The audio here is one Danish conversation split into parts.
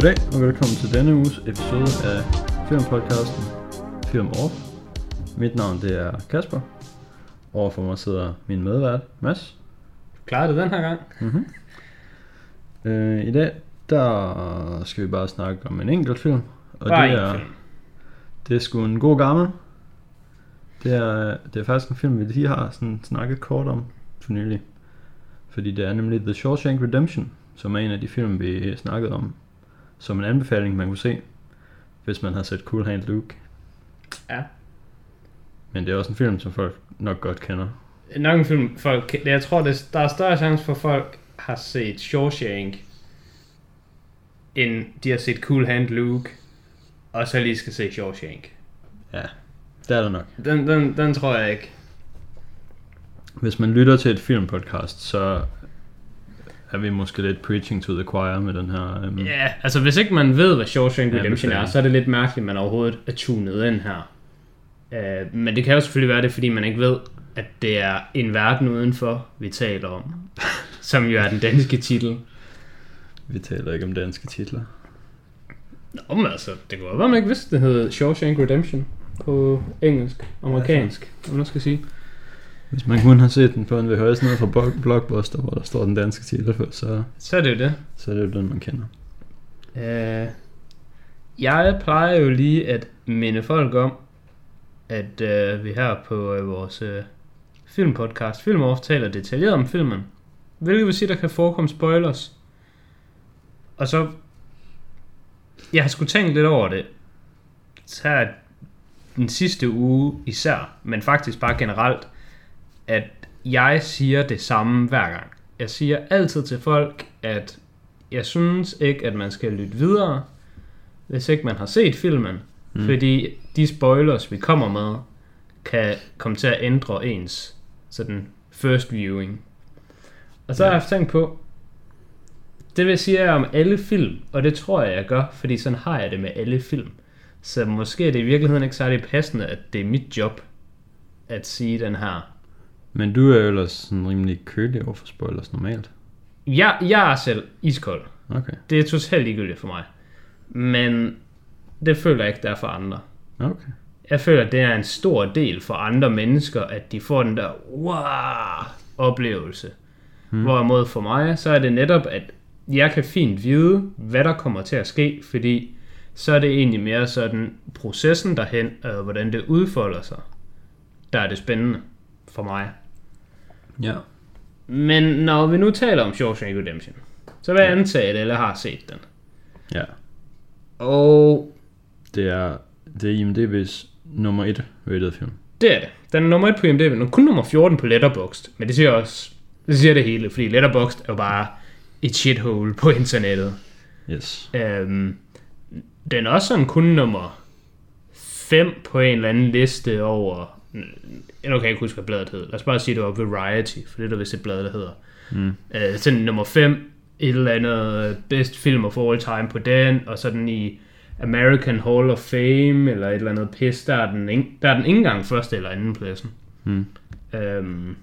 Goddag og velkommen til denne uges episode af filmpodcasten Film Off. Mit navn det er Kasper. Overfor mig sidder min medvært, Mads. Klarede det den her gang? Mm-hmm. Øh, I dag der skal vi bare snakke om en enkelt film. Og Bare det er, film. det er sgu en god gammel. Det er, det er faktisk en film, vi lige har sådan snakket kort om for nylig. Fordi det er nemlig The Shawshank Redemption, som er en af de film, vi snakkede om. Som en anbefaling, man kunne se, hvis man har set Cool Hand Luke. Ja. Men det er også en film, som folk nok godt kender. Nok en film, folk, jeg tror, det, der er større chance for, at folk har set Shawshank, end de har set Cool Hand Luke, og så lige skal se Shawshank. Ja, det er der nok. Den, den, den tror jeg ikke. Hvis man lytter til et filmpodcast, så er vi måske lidt preaching to the choir med den her. Um, Ja, altså hvis ikke man ved, hvad Shawshank Ja, Redemption er, beklager. så er det lidt mærkeligt, at man overhovedet er tunet ind her. Uh, men det kan jo selvfølgelig være det, fordi man ikke ved, at det er en verden udenfor, vi taler om. som jo er den danske titel. Vi taler ikke om danske titler. Nå, men altså, det kunne være, man ikke vidste, det hed Shawshank Redemption på engelsk, amerikansk, om man skal sige. Hvis man kun har set den på en VHS nede fra Block- Blockbuster, hvor der står den danske titel på, så, Så er det jo det. så er det jo den, man kender. Uh, jeg plejer jo lige at minde folk om, at uh, vi her på uh, vores uh, filmpodcast, Filmoff, taler detaljeret om filmen. Hvilket vil sige, der kan forekomme spoilers. Og så... Jeg har sgu tænkt lidt over det. Her den sidste uge især, men faktisk bare generelt, at jeg siger det samme hver gang. Jeg siger altid til folk, at jeg synes ikke, at man skal lytte videre, hvis ikke man har set filmen. Mm. Fordi de spoilers, vi kommer med, kan komme til at ændre ens sådan first viewing. Og så har jeg tænkt på, det vil sige om alle film, og det tror jeg, jeg gør, fordi sådan har jeg det med alle film. Så måske er det i virkeligheden ikke særlig passende, at det er mit job at sige den her. Men du er jo ellers sådan rimelig kølig over for spoilers normalt. Jeg, jeg er selv iskold. Okay, Det er totalt ligegyldigt for mig. Men det føler jeg ikke, der er for andre. okay. Jeg føler, at det er en stor del for andre mennesker, at de får den der wow oplevelse. Hmm. Hvorimod for mig, så er det netop, at jeg kan fint vide, hvad der kommer til at ske, fordi så er det egentlig mere sådan processen derhen, og hvordan det udfolder sig, der er det spændende for mig. Ja. Men når vi nu taler om Shawshank Redemption, så vil jeg antage, at alle har set den. Ja. Og Det er, det er IMDb's nummer et rated film. Det er det. Den er nummer 1 på IMDb, er kun nummer 14 på Letterboxd. Men det siger også, det siger det hele, fordi Letterboxd er jo bare et shithole på internettet. Yes. Øhm, den er også sådan kun nummer 5 på en eller anden liste over... Kan jeg ikke huske, hvad bladet hed. Lad os bare sige, det var Variety, for det er der vist et blad, der hedder. Mm. Øh, sådan nummer 5, et eller andet best film of all time på den, og sådan i American Hall of Fame, eller et eller andet pis, der er den, ikke, der er den ikke engang første eller anden pladsen. Mm. Øhm,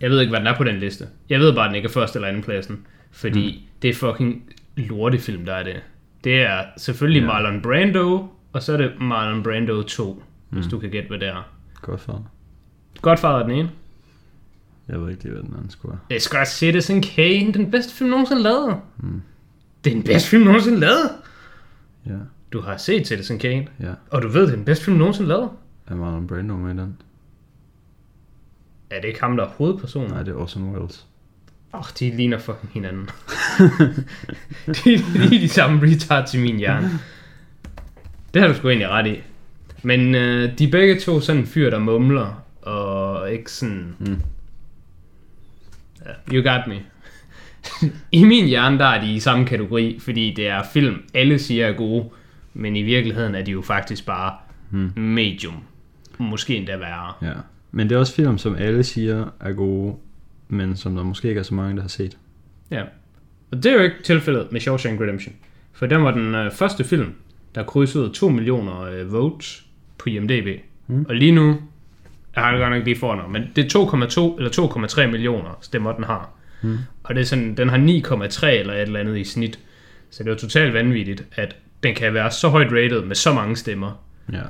jeg ved ikke, hvad den er på den liste. Jeg ved bare, at den ikke er første eller anden pladsen, fordi mm. det er fucking lortefilm, der er det. Det er selvfølgelig Ja. Marlon Brando, og så er det Marlon Brando 2, mm. hvis Mm. du kan gætte, hvad det er. Godt for. Godfather er den ene. Jeg ved ikke lige, hvad den anden skulle være. Det skal Citizen Kane, den bedste film nogensinde lavet. Mm. Det er den bedste film nogensinde lavet. Ja. Du har set Citizen Kane, Ja. og du ved, det er den bedste film nogensinde lavet. Er Marlon Brando med i den? Er det ikke ham, der er hovedpersonen? Nej, det er Orson Welles. Åh, oh, de ligner fucking hinanden. de, er de samme retards i min hjerne. Det har du sgu egentlig ret i. Men øh, de er begge to sådan en fyr, der mumler, og ikke sådan... Mm. Ja, you got me. I min hjerne, der er de i samme kategori, fordi det er film, alle siger er gode, men i virkeligheden er de jo faktisk bare Mm. medium. Måske endda værre. Ja. Men det er også film, som alle siger er gode, men som der måske ikke er så mange, der har set. Ja. Og det er jo ikke tilfældet med Shawshank Redemption. For den var den øh, første film, der krydsede 2 millioner øh, votes på IMDb. Mm. Mm. Og lige nu, jeg har det godt nok lige for men det er 2,2 eller 2,3 millioner stemmer, den har. Mm. Og det er sådan, den har 9,3 eller et eller andet i snit. Så det er jo totalt vanvittigt, at den kan være så højt rated med så mange stemmer. Ja.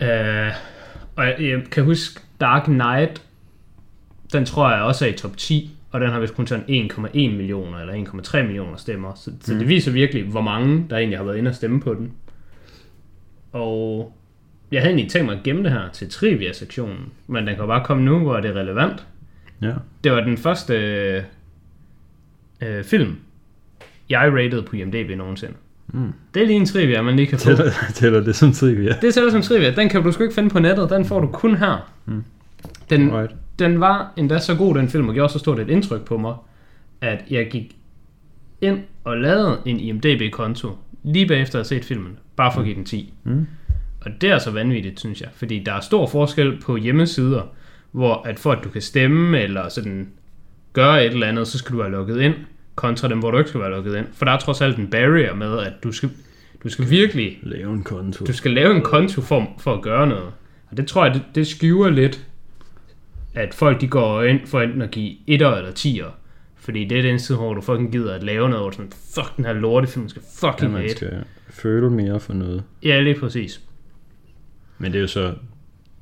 Uh, og jeg, jeg kan huske Dark Knight, den tror jeg også er i top 10, og den har vist kun sådan 1,1 millioner eller 1,3 millioner stemmer. Så, så det viser virkelig, hvor mange der egentlig har været inde og stemme på den. Og jeg havde egentlig tænkt mig at gemme det her til trivia-sektionen, men den kan bare komme nu, hvor det er relevant. Ja. Det var den første øh, øh, film, jeg rated på IMDb nogensinde. Mm. Det er lige en trivia, man lige kan få. Tæller, tæller det som trivia? Det er selv som trivia. Den kan du sgu ikke finde på nettet. Den får du kun her. Mm. Den, Right. den var endda så god, den film, og gjorde så stort et indtryk på mig, at jeg gik ind og lavede en IMDb-konto, lige bagefter at have set filmen, bare for at give den 10. Mm. Og det er så vanvittigt, synes jeg, fordi der er stor forskel på hjemmesider, hvor at for at du kan stemme, eller sådan gøre et eller andet, så skal du være logget ind, kontra dem, hvor du ikke skal være logget ind. For der er trods alt en barrier med, at du skal, du skal virkelig Lave en konto. du skal lave en konto for, for at gøre noget. Og det tror jeg, det, det skyver lidt, at folk de går ind for enten at give 1'er eller 10'er. Fordi det er den side, hvor du fucking gider at lave noget, hvor du sådan, fuck den her lortefilm skal Ja, fucking man have et. skal føle mere for noget. Ja, lige præcis. Men det er jo så,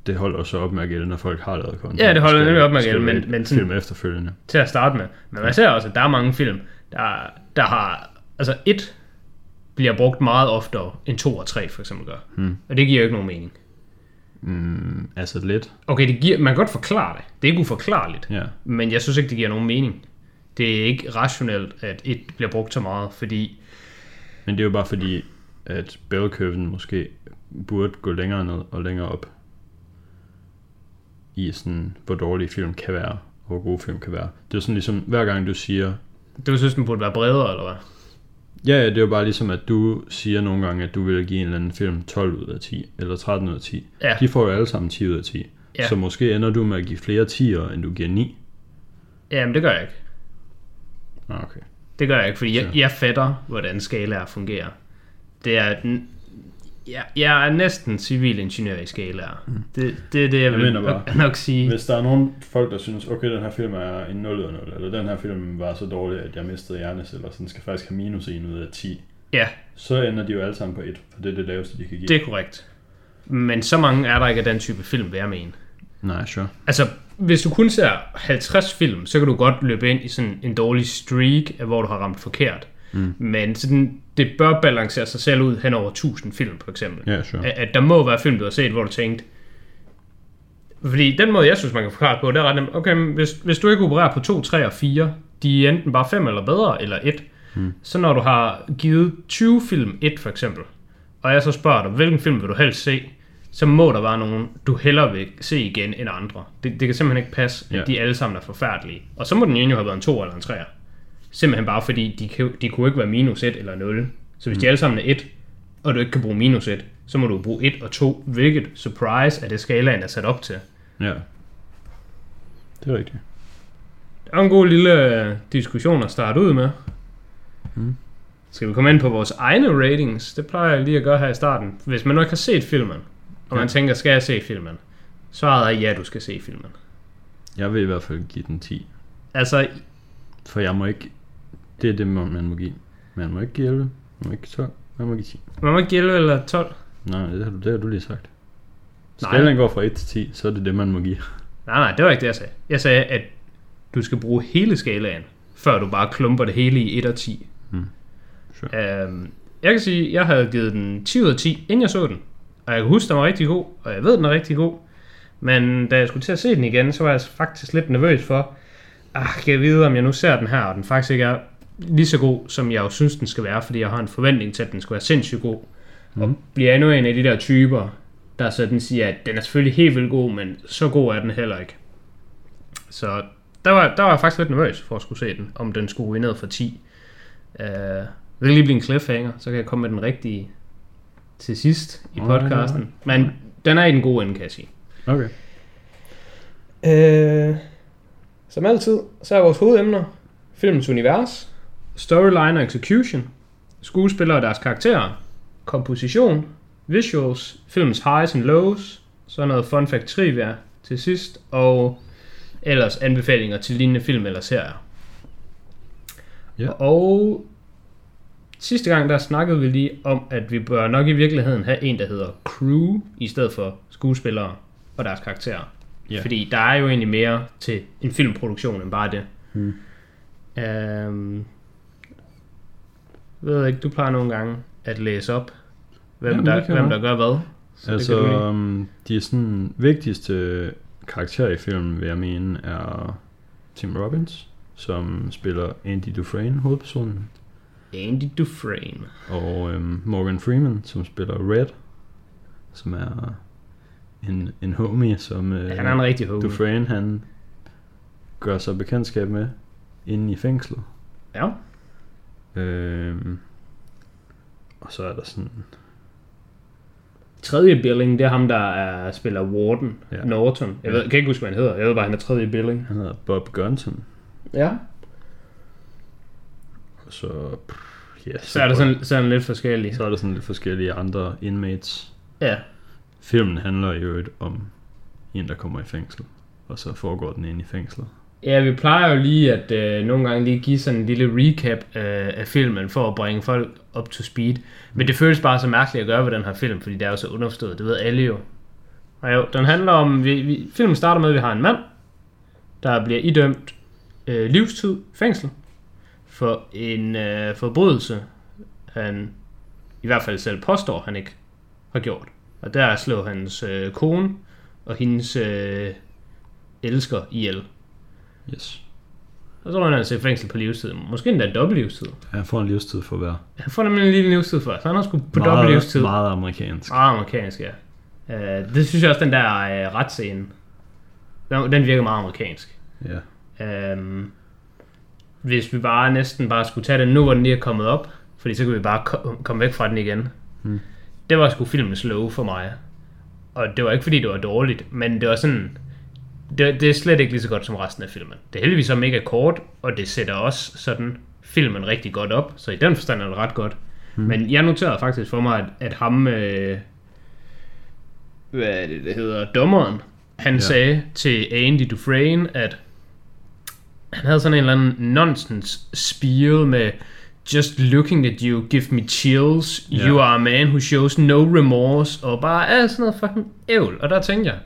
det holder jo så op med at gælde, når folk har lavet konto. Ja, det holder nemlig op med at gælde, men- men sådan- Film efterfølgende. Til at starte med. Men man ser også, at der er mange film, der, der har... Altså et bliver brugt meget oftere end to og tre for eksempel gør. Hmm. Og det giver jo ikke nogen mening. Mm, altså lidt. Okay, det giver, man kan godt forklare det. Det er ikke uforklarligt. Ja. Men jeg synes ikke, det giver nogen mening. Det er ikke rationelt, at et bliver brugt så meget, fordi... Men det er jo bare fordi, at bellcurven måske burde gå længere ned og længere op. I sådan, hvor dårlige film kan være, og hvor gode film kan være. Det er sådan ligesom, hver gang du siger, Du synes, den burde være bredere, eller hvad? Ja, ja, det er jo bare ligesom, at du siger nogle gange, at du vil give en eller anden film 12 ud af 10, eller 13 ud af 10. Ja. De får jo alle sammen 10 ud af 10. Ja. Så måske ender du med at give flere 10'ere, end du giver 9. Jamen, det gør jeg ikke. Ah, okay. Det gør jeg ikke, fordi jeg, jeg fatter, hvordan skalaer fungerer. Det er... Den, jeg, jeg er næsten civilingeniør i skalaer. Mm. Det, det er det, jeg, Jeg vil mener bare, nok, nok sige. Hvis der er nogen folk, der synes, okay, den her film er en 0 ud af 0, eller den her film var så dårlig, at jeg mistede hjerneceller, så den skal faktisk have minus 1 ud af 10, Ja, så ender de jo alle sammen på 1, for det er det laveste, de kan give. det er korrekt. Men så mange er der ikke af den type film, vil jeg mene. Nej, sure. Altså, hvis du kun ser 50 film, så kan du godt løbe ind i sådan en dårlig streak, af hvor du har ramt forkert. Mm. Men sådan, det bør balancere sig selv ud hen over 1000 film, for eksempel. Ja, sure. At, at der må være film, du har set, hvor du tænkte... Fordi den måde, jeg synes, man kan forklare det på, det er ret nemt. Okay, men hvis, hvis du ikke opererer på 2, 3 og 4, de er enten bare 5 eller bedre, eller 1. Mm. Så når du har givet 20 film 1 for eksempel, og jeg så spørger dig, hvilken film vil du helst se, så må der være nogen, du hellere vil se igen end andre. Det, det kan simpelthen ikke passe, at Ja. de alle sammen er forfærdelige. Og så må den ene jo have været en 2 eller en 3. Simpelthen bare fordi, de, kan, de kunne ikke være minus 1 eller 0. Så hvis mm. de alle sammen er 1, og du ikke kan bruge minus 1, så må du bruge 1 og 2, hvilket surprise er det skalaen er sat op til. Ja. Det er rigtigt. Det er en god lille øh, diskussion at starte ud med. Mm. Skal vi komme ind på vores egne ratings? Det plejer jeg lige at gøre her i starten. Hvis man ikke har set filmen, og man Ja. tænker, skal jeg se filmen? Svaret er ja, du skal se filmen. Jeg vil i hvert fald give den 10. Altså, For jeg må ikke... Det er det, man må give. Man må ikke give 11. Man må ikke give 12. Man må give 10. man må ikke give 11 eller 12. Nej, det har du, det har du lige sagt. Nej. Skalaen går fra 1 til 10, så er det det, man må give. Nej, nej, det var ikke det, jeg sagde. Jeg sagde, at du skal bruge hele skalaen, før du bare klumper det hele i 1 og 10. Mm. Sure. Øhm, jeg kan sige, at jeg havde givet den 10 ud af 10, inden jeg så den. Og jeg kan huske, den var rigtig god, og jeg ved, den er rigtig god. Men da jeg skulle til at se den igen, så var jeg faktisk lidt nervøs for, ah, kan jeg vide, om jeg nu ser den her, og den faktisk ikke er lige så god, som jeg jo synes, den skal være, fordi jeg har en forventning til, at den skal være sindssygt god. Mm. Og Mhm. bliver endnu en af de der typer, der sådan siger, at den er selvfølgelig helt vildt god, men så god er den heller ikke. Så der var, der var jeg faktisk lidt nervøs for at skulle se den, om den skulle ryge ned for 10. Uh, det kan lige blive en cliffhanger, så kan jeg komme med den rigtige til sidst i podcasten. alright. Men den er i den gode ende, kan jeg sige. Okay. Øh, som altid, så er vores hovedemner filmens univers, storyline og execution, skuespillere og deres karakterer, komposition, visuals, filmens highs and lows, så noget fun fact trivia til sidst, og ellers anbefalinger til lignende film eller serier. Ja. Og Sidste gang, der snakkede vi lige om, at vi bør nok i virkeligheden have en, der hedder crew, i stedet for skuespillere og deres karakterer. Ja. Fordi der er jo egentlig mere til en filmproduktion end bare det. Hmm. Øhm, ved ikke, du plejer nogle gange at læse op, hvem, Jamen, der, hvem der gør hvad. Så Altså, um, de sådan vigtigste karakterer i filmen, vil jeg mene, er Tim Robbins, som spiller Andy Dufresne, hovedpersonen, Andy Dufresne. og øhm, Morgan Freeman, som spiller Red, som er en, en homie, som øh, Han er en rigtig homie. Dufresne, han gør sig bekendtskab med inde i fængslet. Ja. Øhm, og så er der sådan, Tredje billing, det er ham, der er, spiller Warden, ja. Norton. Jeg, ved, jeg kan ikke huske, hvad han hedder. Jeg ved bare, han er tredje billing. han hedder Bob Gunton, Ja. og så, ja, Så er der sådan, så der lidt forskellige. så er der sådan lidt forskellige andre inmates. Ja. Filmen handler jo om en, der kommer i fængsel, og så foregår den inde i fængslet. Ja, vi plejer jo lige at øh, nogle gange lige give sådan en lille recap øh, af filmen, for at bringe folk up to speed. Men det føles bare så mærkeligt at gøre ved den her film, fordi det er jo så underforstået. Det ved alle jo. Og jo, den handler om... Vi, vi, filmen starter med, at vi har en mand, der bliver idømt øh, livstid fængsel for en øh, forbrydelse, han i hvert fald selv påstår, han ikke har gjort. Og der slår hans øh, kone og hendes øh, elsker ihjel. Yes. Og så ryger han altså i fængsel på livstid. Måske endda dobbelt livstid. Han får en livstid for hver. Han får nemlig en lille livstid for, så han har sgu på meget, dobbelt livstid. Meget amerikansk. Meget amerikansk, ja. Uh, det synes jeg også, den der uh, retsscene, den, den virker meget amerikansk. Ja. Um, hvis vi bare næsten bare skulle tage den nu, hvor den lige er kommet op, fordi så kan vi bare ko- komme væk fra den igen. Hmm. Det var sgu filmens love for mig. Og det var ikke fordi, det var dårligt, men det var sådan... Det, det er slet ikke lige så godt som resten af filmen. Det er heldigvis så mega kort, og det sætter også sådan filmen rigtig godt op, så i den forstand er det ret godt. Hmm. Men jeg noterede faktisk for mig, at, at ham... Øh, hvad er det, det hedder? Dommeren. Han ja. Sagde til Andy Dufresne, at han havde sådan en eller anden nonsense spiel med Just looking at you give me chills. Ja. You are a man who shows no remorse. Og bare alt sådan noget fucking ævl. Og der tænkte jeg,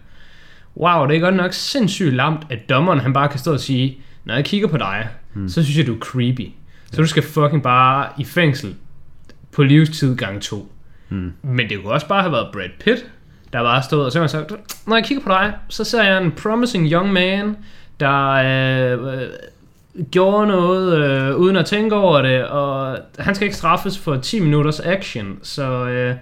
wow, det er godt nok sindssygt lamt, at dommeren han bare kan stå og sige, når jeg kigger på dig, hmm. så synes jeg, du er creepy. Så du skal fucking bare i fængsel på livstid gang to. Hmm. Men det kunne også bare have været Brad Pitt, der bare stod og så sagt, når jeg kigger på dig, så ser jeg en promising young man, der øh, øh, gjorde noget øh, uden at tænke over det, og han skal ikke straffes for 10 minutters action, så øh,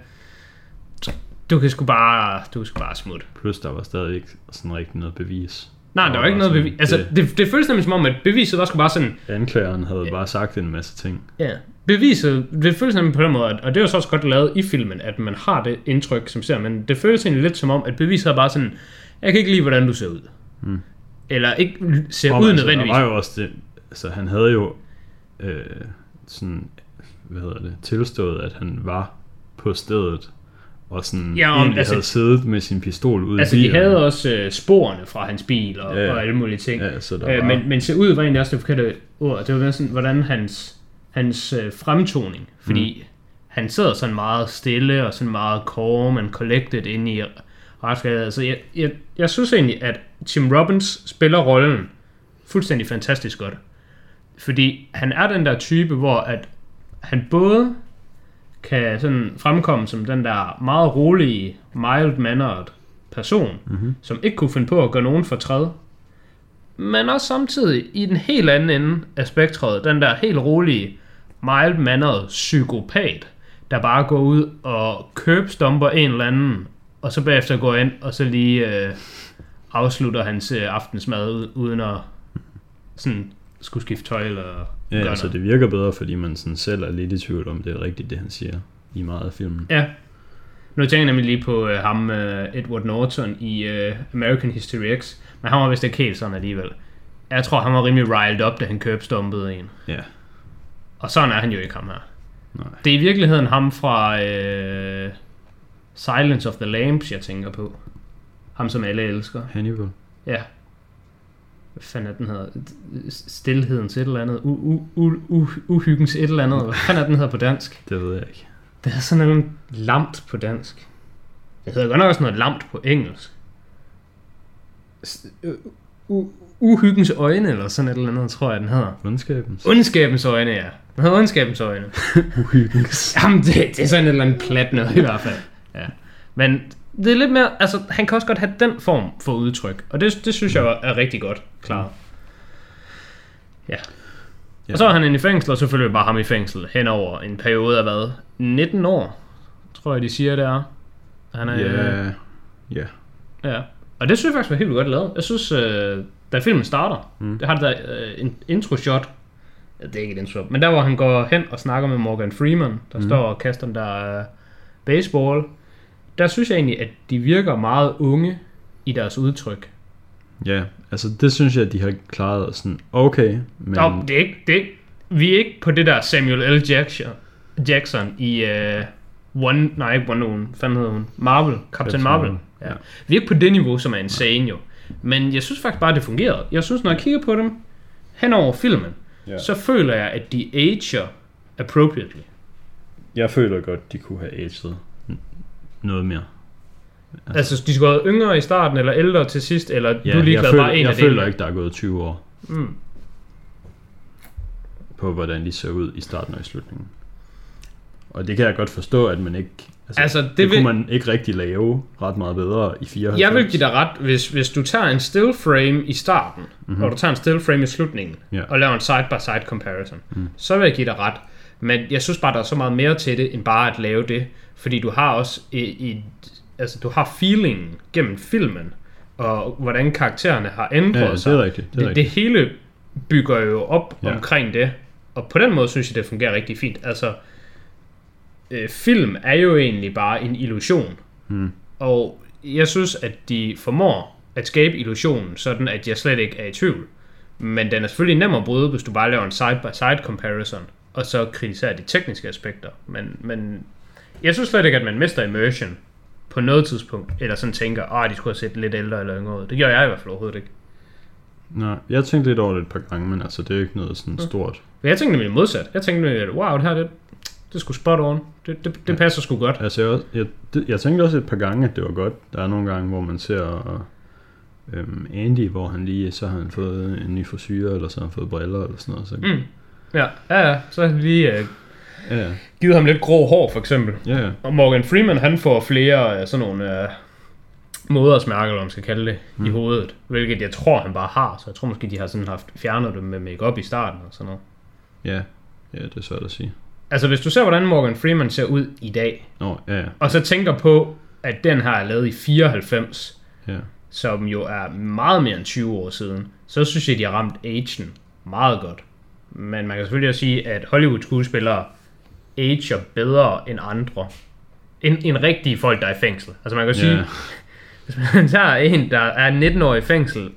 du kan sgu bare, du kan sgu bare smutte. Plus der var stadig ikke sådan rigtig noget bevis. Nej, der var ikke noget bevis. Altså, det, det føles nemlig som om, at beviset var sgu bare sådan, Anklageren havde bare sagt en masse ting. Ja, beviset, det føles nemlig på den måde, at, og det er jo så også godt lavet i filmen, at man har det indtryk, som ser, men det føles egentlig lidt som om, at beviset er bare sådan, jeg kan ikke lide, hvordan du ser ud. Mm. Eller ikke ser Om, ud altså, nødvendigvis. Der var jo også det, altså han havde jo øh, sådan, hvad hedder det, tilstået, at han var på stedet, og sådan Ja, om- egentlig altså- havde siddet med sin pistol ude Altså, i de bilen. havde også øh, sporene fra hans bil og, Ja, og alle mulige ting. Ja, så der Øh, var, men, men se ud var egentlig også det forkerte ord. Det var sådan, hvordan hans, hans øh, fremtoning, fordi mm. han sidder sådan meget stille og sådan meget calm and collected inde i retsskabet. Altså, jeg, jeg, jeg synes egentlig, at Tim Robbins spiller rollen fuldstændig fantastisk godt. Fordi han er den der type, hvor at han både kan sådan fremkomme som den der meget rolige, mild-mannered person, mm-hmm. som ikke kunne finde på at gøre nogen fortræd, men også samtidig i den helt anden ende af spektret, den der helt rolige, mild-mannered psykopat, der bare går ud og købstomper en eller anden, og så bagefter går ind, og så lige øh, afslutter hans øh, aftensmad ud, uden at sådan skulle skifte tøj eller Ja, gøre altså noget. det virker bedre, fordi man sådan selv er lidt i tvivl om, det er rigtigt, det han siger i meget af filmen. Ja. Nu tænker jeg nemlig lige på øh, ham, øh, Edward Norton i øh, American History X, men han var vist ikke helt sådan alligevel. Jeg tror, han var rimelig riled op, da han købstompede en. Ja, Og sådan er han jo ikke ham her. nej. Det er i virkeligheden ham fra øh, Silence of the Lambs, jeg tænker på. Ham, som alle elsker. Hannibal. Ja. Hvad fanden er den hedder? Stilhedens et eller andet. U, u, u, u, uhyggens et eller andet. Hvad fanden er den hedder på dansk? Det ved jeg ikke. Det er sådan noget lamt på dansk. Det hedder godt nok også noget lamt på engelsk. U- Uhyggens øjne, eller sådan et eller andet, tror jeg, den hedder. Ondskabens. Ondskabens øjne, ja. Den hedder ondskabens øjne. Uhyggens. Jamen, det, det er sådan et eller andet plat noget i hvert fald. Ja. Men det er lidt mere, altså, han kan også godt have den form for udtryk. Og det, det synes jeg er rigtig godt klaret. Ja. Ja. Og så er han inde i fængsel, og selvfølgelig bare ham i fængsel hen over en periode af hvad? 19 år, tror jeg, de siger, det er. Han er, Ja. Ja. Ja, og det synes jeg faktisk var helt godt lavet. Jeg synes, øh, da filmen starter, Mm. det har det der øh, en intro shot. Det er ikke et intro men der hvor han går hen og snakker med Morgan Freeman, der mm. står og kaster den der øh, baseball. Der synes jeg egentlig, at de virker meget unge i deres udtryk. Ja, altså det synes jeg, at de har klaret sådan okay, men. Nå, det er ikke, det er, ikke- vi er ikke på det der Samuel L. Jackson, Jackson i øh, One, nej ikke One Moon, hvad fanden hedder hun? Marvel, Captain Marvel. Marvel, Ja. ja. Vi er ikke på det niveau, som er insane jo. Men jeg synes faktisk bare, det fungerede. Jeg synes, når jeg kigger på dem hen over filmen, ja. så føler jeg, at de ager appropriately. jeg føler godt, de kunne have aged noget mere. Altså, de skulle have været yngre i starten, eller ældre til sidst, eller Ja, du er ligeglad jeg bare en jeg af føler delene. ikke, der er gået 20 år Mm. på, hvordan de ser ud i starten og i slutningen. Og det kan jeg godt forstå, at man ikke... Altså, Altså, det, det vil- kunne man ikke rigtig lave ret meget bedre i 94. Jeg vil give dig ret, hvis, hvis du tager en still frame i starten, mm-hmm. og du tager en still frame i slutningen. Ja. og laver en side-by-side comparison, mm. så vil jeg give dig ret. Men jeg synes bare, der er så meget mere til det, end bare at lave det. Fordi du har også i, i, altså, du har feelingen gennem filmen, og hvordan karaktererne har ændret Ja, det sig. er rigtigt. Det er det, det hele bygger jo op Ja. ja. omkring det. Og på den måde synes jeg, det fungerer rigtig fint. Altså, øh, film er jo egentlig bare en illusion. Mm. Og jeg synes, at de formår at skabe illusionen, sådan at jeg slet ikke er i tvivl. Men den er selvfølgelig nem at bryde, hvis du bare laver en side-by-side comparison, og så kritiserer de tekniske aspekter. Men, men jeg synes slet ikke, at man mister immersion på noget tidspunkt, eller sådan tænker, at de skulle have set lidt ældre eller yngre ud. Det gør jeg i hvert fald overhovedet ikke. Nej, jeg tænkte lidt over det et par gange, men altså, det er ikke noget sådan stort. Men jeg tænkte nemlig modsat. Jeg tænkte nemlig, at wow, det her, det, det skulle spot on. Det, det, det passer sgu godt. Altså, jeg, også- jeg, det, jeg tænkte også et par gange, at det var godt. Der er nogle gange, hvor man ser øhm, Andy, hvor han lige, så har han fået en ny frisyr, eller så har han fået briller, eller sådan noget. Så, Mm. Ja, ja, ja. Så har vi lige uh, ja, ja, givet ham lidt grå hår, for eksempel. ja, ja. Og Morgan Freeman, han får flere øh, sådan nogle øh, modersmærker, eller man skal kalde det, mm. i hovedet. Hvilket jeg tror, han bare har. Så jeg tror måske, de har sådan haft fjernet dem med makeup i starten og sådan noget. Ja, ja, det er svært at sige. Altså, hvis du ser, hvordan Morgan Freeman ser ud i dag, Nå, ja, ja, og så tænker på, at den her er lavet i 94, ja. som jo er meget mere end 20 år siden, så synes jeg, de har ramt agen meget godt. Men man kan selvfølgelig også sige, at Hollywood-skuespillere ager bedre end andre. End, end rigtige folk, der er i fængsel. Altså man kan sige, Ja, hvis man tager en, der er 19 år i fængsel,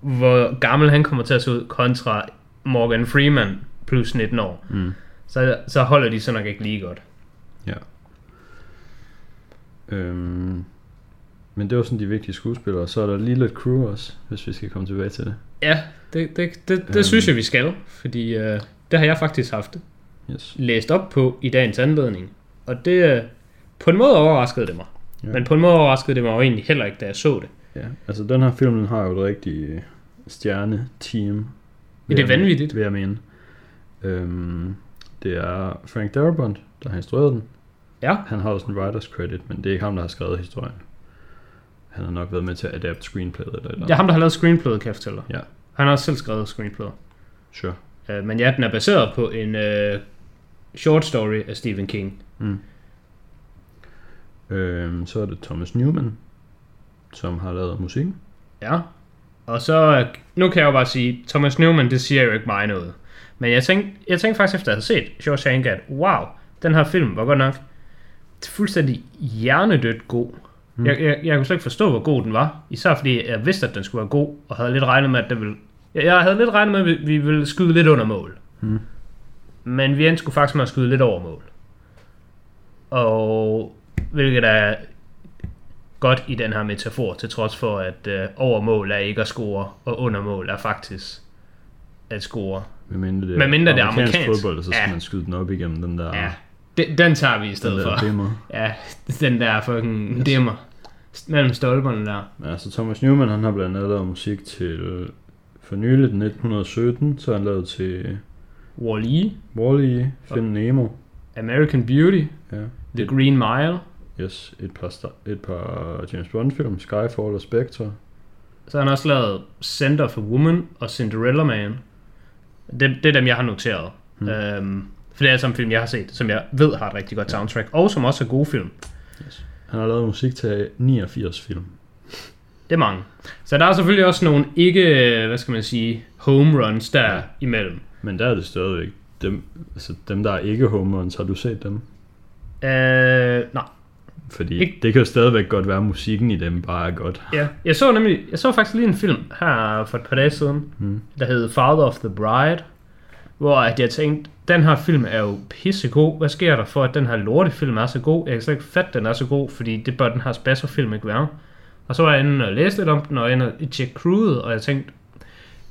hvor gammel han kommer til at se ud, kontra Morgan Freeman plus 19 år, mm, så, så holder de så nok ikke lige godt. ja. Øhm, men det var sådan de vigtige skuespillere. Så er der lige lidt crew også, hvis vi skal komme tilbage til det. Ja, det, det, det, det Øhm. synes jeg, vi skal, fordi øh, det har jeg faktisk haft Yes. læst op på i dagens anledning. Og det, øh, på en måde overraskede det mig. Ja. Men på en måde overraskede det mig jo egentlig heller ikke, da jeg så det. Ja, altså den her film den har jo et rigtigt stjerne-team. Ja, det er vanvittigt. Vil jeg mene. Øhm, det er Frank Darabont, der har instrueret den. Ja, Han har også en writer's credit, men det er ikke ham, der har skrevet historien. Han har nok været med til at adapte screenplayet eller et eller det er ham, der har lavet screenplayet, kan jeg fortælle dig. Ja. Han har også selv skrevet screenplayet. Sure. Uh, men ja, den er baseret på en uh, short story af Stephen King. Mm. Øhm, så er det Thomas Newman, som har lavet musikken. Ja. Og så, nu kan jeg jo bare sige, Thomas Newman, det siger jo ikke mig noget. Men jeg tænkte, jeg tænkte faktisk efter at have set Shawshank, at wow, den her film var godt nok fuldstændig hjernedødt god. Mm. Jeg, jeg, jeg kunne slet ikke forstå, hvor god den var. Især fordi jeg vidste, at den skulle være god, og havde lidt regnet med, at den ville... Jeg, jeg havde lidt regnet med, at vi, vi ville skyde lidt under mål. Mm. Men vi endte skulle faktisk med at skyde lidt over mål. Og hvilket er godt i den her metafor, til trods for, at øh, overmål er ikke at score, og undermål er faktisk at score. Med mindre det, Med mindre det er amerikansk. fodbold, så skal Ja. man skyde den op igennem den der, Ja, den, den tager vi i den stedet der for. dimmer. Ja, den der fucking dimmer mellem stolperne der. Ja, altså Thomas Newman, han har blandt andet lavet musik til for nyligt 1917, så han lavet til Wall-E, Wall-E, Find Nemo, American Beauty, ja. The Green Mile, Yes, et par, et par James Bond film, Skyfall og Spectre. Så har han også lavet Center for Woman og Cinderella Man. Det, det er dem, jeg har noteret. Hmm. Øhm, for det er alle sammen film, jeg har set, som jeg ved har et rigtig godt soundtrack, og som også er gode film. Han har lavet musik til 89 film. Det er mange. Så der er selvfølgelig også nogle ikke, hvad skal man sige, home runs der ja. imellem. Men der er det stadigvæk dem, altså dem der er ikke home runs, har du set dem? Øh, nej. Fordi Ikke- det kan jo stadigvæk godt være, at musikken i dem bare er godt. Ja. Jeg så nemlig, jeg så faktisk lige en film her for et par dage siden, Hmm. der hed Father of the Bride, hvor at jeg tænkte, den her film er jo pissegod. Hvad sker der for, at den her lortefilm er så god? Jeg kan slet ikke fatte, at den er så god, fordi det bør den her Spasser-film ikke være. Og så var jeg inde og læste lidt om den, og inde og tjekke crewet, og jeg tænkte,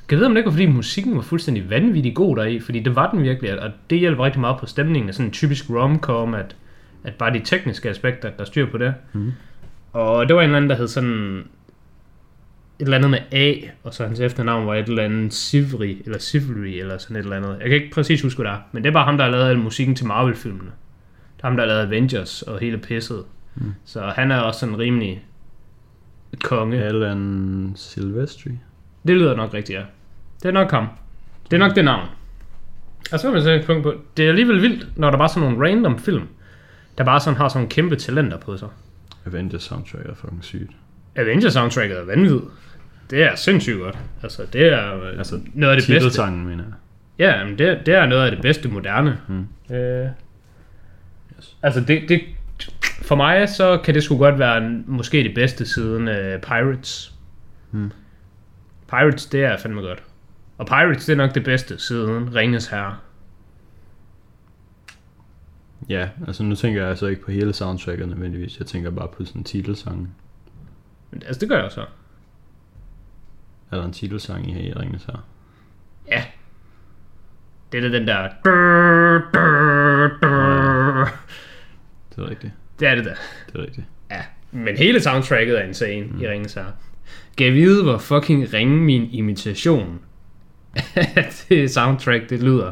kan vide, om det ikke var, fordi musikken var fuldstændig vanvittig god deri, fordi det var den virkelig, og det hjælper rigtig meget på stemningen af sådan en typisk rom-com, at, at bare de tekniske aspekter, der er styr på det. Mhm. Og det var en eller anden, der hed sådan et eller andet med A, og så hans efternavn var et eller andet Sivri, eller Sivri, eller sådan et eller andet. Jeg kan ikke præcis huske, hvad det er, men det er bare ham, der har lavet al musikken til Marvel-filmene. Det er ham, der har lavet Avengers og hele pisset. Mm. Mm. Så han er også sådan rimelig konge. Alan Silvestri. Det lyder nok rigtigt, ja. Det er nok ham. Det er nok det navn. Og så vil man et punkt på, det er alligevel vildt, når der bare er sådan nogle random film, der bare sådan har sådan kæmpe talenter på sig. Avengers soundtrack er fucking sygt. Avengers soundtracket er vanvittigt. Det er sindssygt godt. Altså, det er Altså, altså, noget af det bedste. Titelsangen, mener jeg. Ja, men det, det er noget af det bedste moderne. Mm. Øh, Yes. altså, det, det, for mig, så kan det sgu godt være måske det bedste siden uh, Pirates. Mm. Pirates, det er fandme godt. Og Pirates, det er nok det bedste siden Ringens Herre. Ja, altså nu tænker jeg altså ikke på hele soundtracket nødvendigvis. Jeg tænker bare på sådan titelsangen. Men altså, det gør jeg så. Er der en titelsang i Ringens her? Ja. Det er den der... Det er rigtigt. Det er det der. Det er rigtigt. Ja, men hele soundtracket er insane mm. i Ringens Herre. Jeg vide, hvor fucking ringe min imitation det soundtrack, det lyder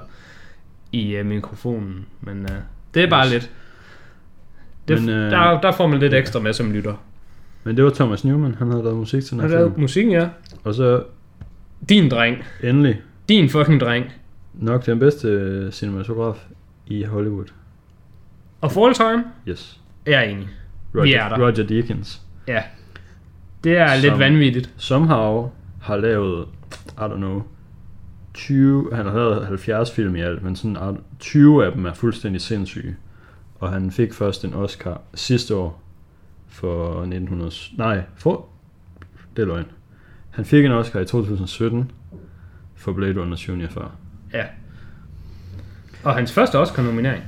i uh, mikrofonen. Men uh, det er bare Yes. lidt... Det, Men, øh, der, der får man lidt ekstra med som lytter. Men det var Thomas Newman, han havde lavet musik til den Har her du lavet musikken, ja? Og så Din dreng. endelig Din fucking dreng. nok den bedste cinematograf i Hollywood. Og for all time? Yes. Jeg er enig. Roger, Vi er der. Roger Deakins. Ja. Det er Som- lidt vanvittigt. Somehow har lavet, I don't know, 20, han har lavet 70 film i alt, men sådan I don't- 20 af dem er fuldstændig sindssyge. Og han fik først en Oscar sidste år for 1900, nej, for, det er løgn. Han fik en Oscar i 2017 for Blade Runner 2049. Ja. Og hans første Oscar-nominering,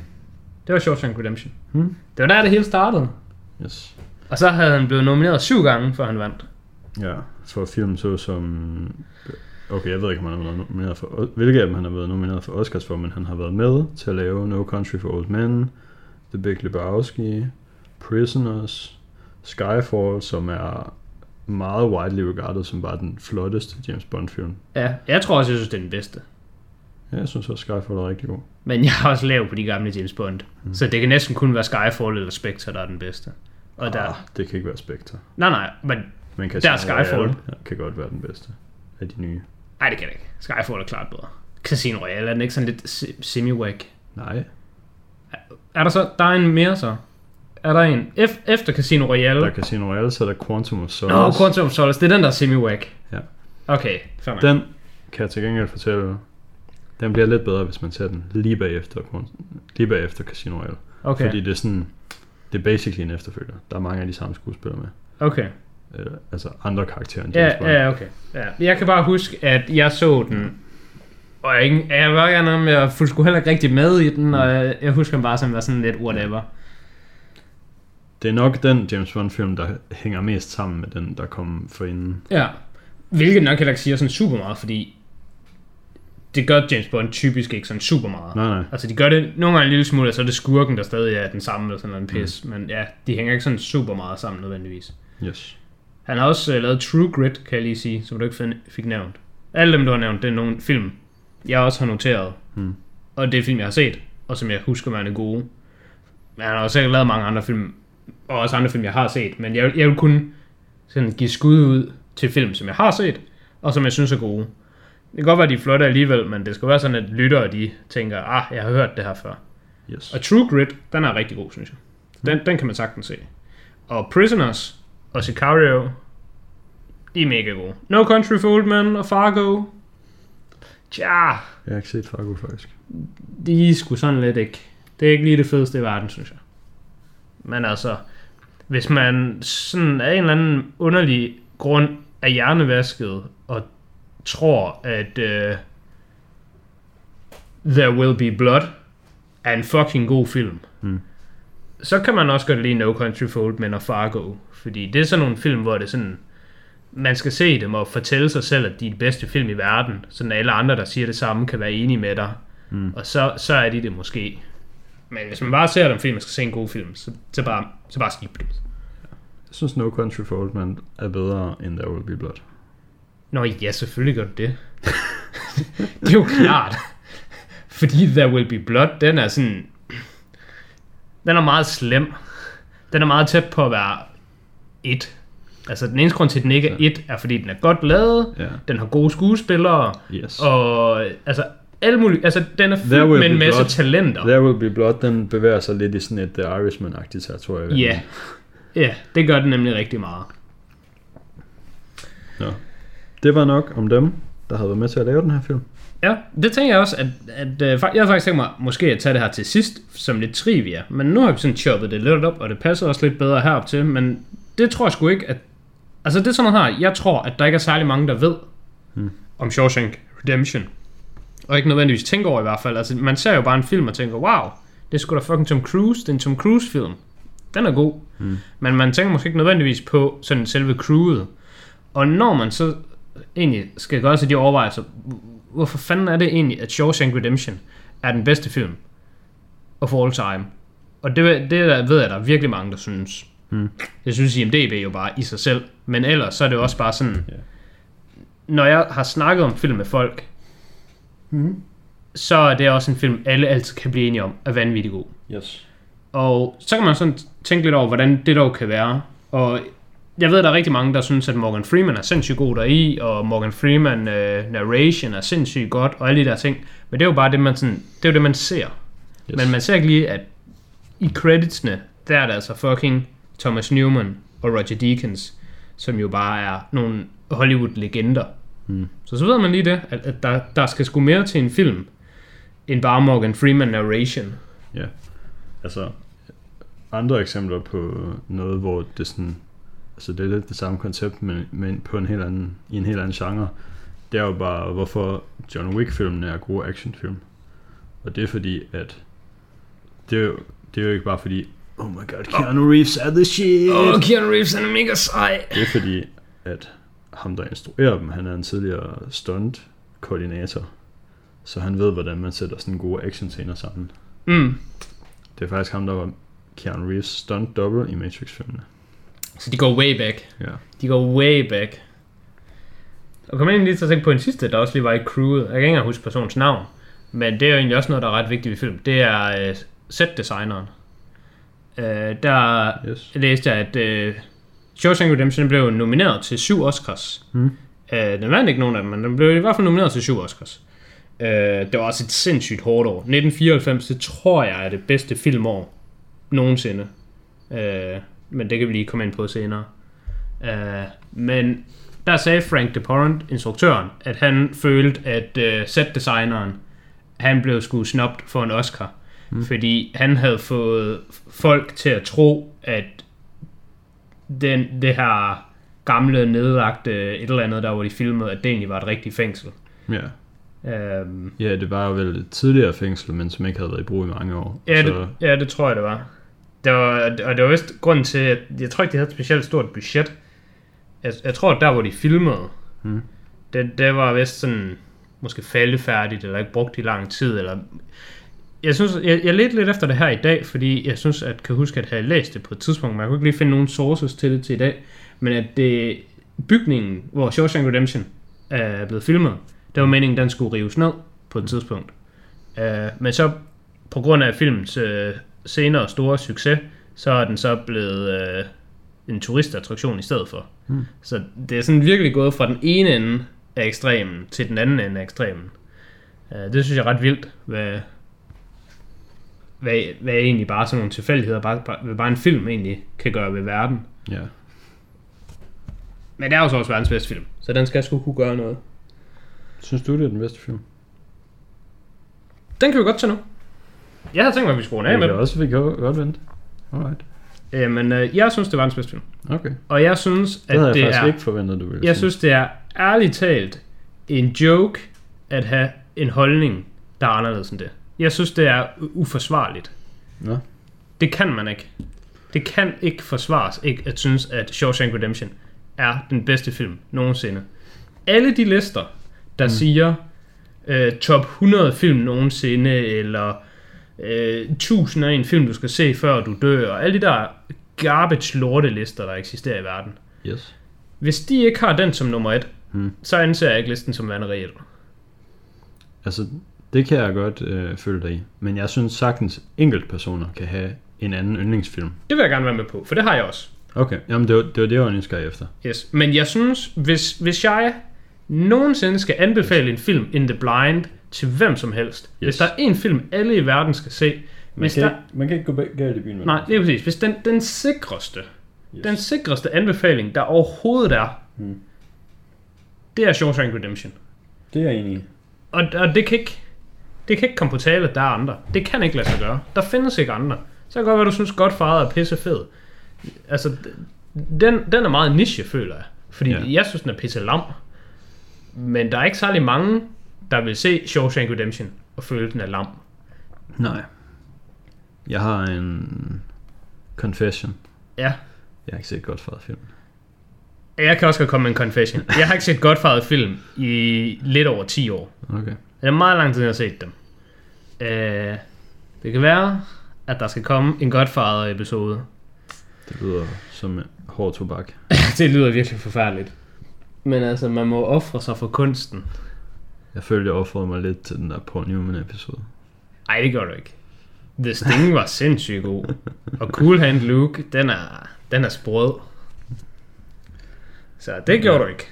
det var Shawshank Redemption. Hmm? Det var der, det hele startede. Yes. Og så havde han blevet nomineret syv gange, før han vandt. Ja, for film så som... Okay, jeg ved ikke, om han har været nomineret for... Hvilke af dem han har været nomineret for Oscars for, men han har været med til at lave No Country for Old Men, The Big Lebowski, Prisoners, Skyfall, som er meget widely regarded som bare den flotteste James Bond film. Ja, jeg tror også, jeg synes, det er den bedste. Ja, jeg synes også, Skyfall er rigtig god. Men jeg har også lavet på de gamle James Bond. Mm. Så det kan næsten kun være Skyfall eller Spectre, der er den bedste. Og der... Ah, det kan ikke være Spectre. Nej, nej, men... Men Der er Skyfall. Royale kan godt være den bedste af de nye. Nej, det kan det ikke. Skyfall er klart bedre. Casino Royale, er den ikke sådan lidt se- semi-whack? Nej, Er der så... Der er en mere så? Er der en? Ef- efter Casino Royale? der er Casino Royale, så er der Quantum of Solace. Nå, Quantum of Solace, det er den, der er semi-whack. Ja. Okay, fair. Den kan jeg til gengæld fortælle, den bliver lidt bedre, hvis man ser den lige bagefter, lige bagefter Casino Royale. Okay, Fordi det er sådan, det er basically en efterfølger. Der er mange af de samme skuespillere med. okay. Eller, altså andre karakterer end James Ja, Bond. ja, okay. Ja. Jeg kan bare huske, at jeg så den, og jeg, jeg var gerne om, jeg sgu heller ikke rigtig med i den, og jeg, jeg husker bare, som var sådan lidt whatever. det er nok den James Bond film, der hænger mest sammen med den, der kom for inden. Ja. Hvilket nok heller ikke siger sådan super meget, fordi det gør James Bond typisk ikke sådan super meget. Nej, nej. Altså de gør det nogle gange en lille smule, og så er det skurken, der stadig er den samme eller sådan en pis. Mm. Men ja, de hænger ikke sådan super meget sammen nødvendigvis. Yes. Han har også uh, lavet True Grit, kan jeg lige sige, som du ikke fik nævnt. Alle dem, du har nævnt, det er nogle film, jeg også har noteret. Hmm. Og det er film, jeg har set, og som jeg husker, er gode. Men han har også lavet mange andre film, og også andre film, jeg har set. Men jeg, jeg vil kun sådan give skud ud til film, som jeg har set, og som jeg synes er gode. Det kan godt være, de er flotte alligevel, men det skal være sådan, at lyttere, de tænker, ah, jeg har hørt det her før. Yes. Og True Grit, den er rigtig god, synes jeg. Den, den kan man sagtens se. Og Prisoners og Sicario, de er mega gode. No Country for Old Men og Fargo, tja, Jeg har ikke set Fargo, faktisk. de er sgu sådan lidt ikke. Det er ikke lige det fedeste i verden, synes jeg. Men altså, hvis man sådan af en eller anden underlig grund er hjernevasket og tror, at uh, There Will Be Blood er en fucking god film, Mm. så kan man også godt lide No Country for Old Men og Fargo. Fordi det er sådan nogle film, hvor det er sådan, man skal se dem og fortælle sig selv, at de er de bedste film i verden, sådan at alle andre, der siger det samme, kan være enige med dig. Mm. Og så, så er de det måske. Men hvis man bare ser dem, fordi man skal se en god film, så, så bare, så bare skib dem. Jeg synes, No Country for Old Men er bedre end There Will Be Blood. Nå ja, selvfølgelig gør du det. det er jo klart. Fordi There Will Be Blood, den er sådan... Den er meget slem. Den er meget tæt på at være et. Altså den eneste grund til, at den ikke er et, er fordi den er godt lavet, Ja. den har gode skuespillere, Yes. og altså alle mulige, altså den er fyldt med en masse Blood. talenter. There Will Be Blood, den bevæger sig lidt i sådan et The Irishman-agtigt territorium. Ja, ja, det gør den nemlig rigtig meget. Det var nok om dem, der havde været med til at lave den her film. Ja, det tænker jeg også, at, at øh, fak- jeg havde faktisk tænkt mig måske at tage det her til sidst som lidt trivia, men nu har vi sådan choppet det lidt op, og det passer også lidt bedre herop til, men det tror jeg sgu ikke, at... Altså det er sådan noget her, jeg tror, at der ikke er særlig mange, der ved Hmm. om Shawshank Redemption. Og ikke nødvendigvis tænker over i hvert fald. Altså man ser jo bare en film og tænker, wow, det er sgu da fucking Tom Cruise, det er en Tom Cruise film. Den er god. Hmm. Men man tænker måske ikke nødvendigvis på sådan selve crewet. Og når man så egentlig skal gøre sig de overvejelser, hvorfor fanden er det egentlig, at Shawshank Redemption er den bedste film of all time? Og det, det der ved jeg, der er virkelig mange, der synes. Hmm. Jeg synes, IMDB er jo bare i sig selv. Men ellers så er det jo også bare sådan, Ja. når jeg har snakket om film med folk, Mm. så er det også en film, alle altid kan blive enige om, er vanvittig god. Yes. Og så kan man sådan tænke lidt over, hvordan det dog kan være. Og jeg ved, der er rigtig mange, der synes, at Morgan Freeman er sindssygt god deri, og Morgan Freeman uh, narration er sindssygt godt, og alle de der ting. Men det er jo bare det, man, sådan, det er jo det, man ser. yes. Men man ser ikke lige, at i creditsene, der er der altså fucking Thomas Newman og Roger Deakins, som jo bare er nogle Hollywood-legender. Mm. Så så ved man lige det, at, at der, der skal sgu mere til en film, end bare Morgan Freeman narration. Altså, andre eksempler på noget, hvor det sådan, altså det er lidt det samme koncept, men, men på en helt anden, i en helt anden genre, det er jo bare, hvorfor John Wick-filmene er gode actionfilm. Og det er fordi, at det er jo, det er jo ikke bare fordi, oh my god, Keanu Reeves er the shit. Oh, Keanu Reeves han er mega sej. Det er fordi, at ham, der instruerer dem, han er en tidligere stunt-koordinator. Så han ved, hvordan man sætter sådan gode action-scener sammen. Mm. Det er faktisk ham, der var Keanu Reeves stunt double i Matrix-filmene. Så de går way back. Ja. De går way back. Og kom egentlig lige til at tænke på en sidste, der også lige var i crewet. Jeg kan ikke engang huske personens navn. Men det er jo egentlig også noget, der er ret vigtigt i film. Det er uh, set-designeren. Uh, der Yes. læste jeg, at uh, Shawshank Redemption blev nomineret til syv Oscars. Mm. Uh, den vandt ikke nogen af dem, men den blev i hvert fald nomineret til syv Oscars. Uh, det var også et sindssygt hårdt år. 1994, det tror jeg er det bedste filmår nogensinde. Uh, men det kan vi lige komme ind på senere. Uh, men der sagde Frank DePorrent, instruktøren, at han følte, at uh, setdesigneren, han blev sgu snobt for en Oscar. Mm. Fordi han havde fået folk til at tro, at den, det her gamle, nedlagte et eller andet, der hvor de filmede, at det egentlig var et rigtigt fængsel. Ja. Um, ja, det var jo vel et tidligere fængsel, men som ikke havde været i brug i mange år. ja, så, det, ja, det tror jeg, det var. Det var, og det var vist grunden til, at jeg tror ikke, de havde et specielt stort budget. Jeg, jeg tror, at der, hvor de filmede, Mm. det, det var vist sådan, måske faldefærdigt, eller ikke brugt i lang tid, eller... Jeg synes, jeg, jeg ledte lidt efter det her i dag, fordi jeg synes, at kan huske, at jeg havde læst det på et tidspunkt, men jeg kunne ikke lige finde nogen sources til det til i dag, men at det, bygningen, hvor Shawshank Redemption er blevet filmet, det var meningen, den skulle rives ned på et tidspunkt. Uh, men så, på grund af filmens uh, senere store succes, så er den så blevet uh, en turistattraktion i stedet for. Mm. Så det er sådan virkelig gået fra den ene ende af ekstremen til den anden ende af ekstremen. Uh, det synes jeg er ret vildt, hvad, hvad, hvad egentlig bare sådan nogle tilfældigheder, bare, bare, hvad bare en film egentlig kan gøre ved verden. Ja. Men det er jo så også verdens bedste film, så den skal sgu kunne gøre noget. Synes du, det er den bedste film? Den kan vi godt tage nu. Jeg havde tænkt mig, at vi skulle runde af med den. også, vi kan godt vente. Alright. Øh, men øh, jeg synes, det er verdens bedste film. Okay. Og jeg synes, Det at havde det jeg faktisk er... ikke forventet, du ville Jeg synes, det er ærligt talt en joke at have en holdning, der er anderledes end det. Jeg synes, det er uforsvarligt. Nå. Det kan man ikke. Det kan ikke forsvares ikke at synes, at Shawshank Redemption er den bedste film nogensinde. Alle de lister, der mm. siger øh, top 100 film nogensinde, eller øh, 1001 film, du skal se, før du dør, og alle de der garbage lorte lister, der eksisterer i verden. Yes. Hvis de ikke har den som nummer et, Hmm. så anser jeg ikke listen som værende reel. Altså, det kan jeg godt øh, følge dig i. Men jeg synes sagtens, enkeltpersoner kan have en anden yndlingsfilm. Det vil jeg gerne være med på, for det har jeg også. Okay, jamen det var det, var det jeg var nysgerrig efter. Yes. Men jeg synes, hvis, hvis jeg nogensinde skal anbefale en film in the blind til hvem som helst, yes. hvis der er en film, alle i verden skal se, Man hvis kan, der, ikke, man kan ikke gå galt i byen med nej, det. er præcis, hvis den, den sikreste, Yes. den sikreste anbefaling, der overhovedet er, Hmm. det er Shawshank Redemption. Det er jeg enig i. Og, og det kan ikke, det kan ikke komme på tale, at der er andre. Det kan ikke lade sig gøre. Der findes ikke andre. Så kan godt være, du synes, Godfather er pisse fed. Altså, den, den er meget niche, føler jeg. Fordi ja. jeg synes, den er pisse lam. Men der er ikke særlig mange, der vil se Shawshank Redemption og føle, den er lam. Nej. Jeg har en confession. Ja. Jeg har ikke set godt fra film. Jeg kan også godt komme med en confession. Jeg har ikke set Godfather film i lidt over 10 år. Okay. Det er meget lang tid, jeg har set dem. Øh, det kan være, at der skal komme en Godfather-episode. Det lyder som hård tobak. det lyder virkelig forfærdeligt. Men altså, man må ofre sig for kunsten. Jeg følte, jeg offrede mig lidt til den der Paul Newman episode. Ej, det gør du ikke. The Sting var sindssygt god. Og Cool Hand Luke, den er, den er sprød. Så det gjorde du ikke.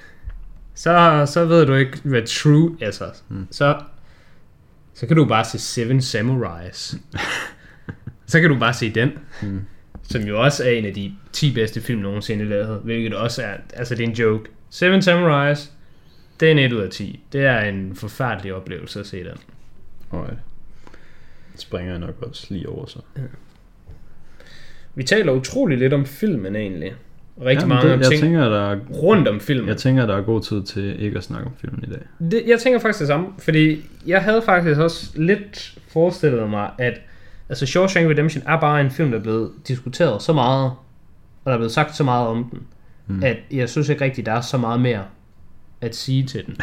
Så, så ved du ikke, hvad true er. Så, Mm. så, så kan du bare se Seven Samurais. så kan du bare se den. Mm. Som jo også er en af de 10 bedste film nogensinde lavet. Hvilket også er, altså det er en joke. Seven Samurais, det er en 1 ud af 10. Det er en forfærdelig oplevelse at se den. Alright. Springer jeg nok også lige over så. Vi taler utrolig lidt om filmen egentlig. Rigtig Jamen, mange det, om jeg ting tænker, der er, rundt om filmen. jeg tænker, der er god tid til ikke at snakke om filmen i dag. Det, jeg tænker faktisk det samme, fordi jeg havde faktisk også lidt forestillet mig, at altså Shawshank Redemption er bare en film, der er blevet diskuteret så meget, og der er blevet sagt så meget om den, mm. at jeg synes ikke rigtigt, der er så meget mere at sige til den.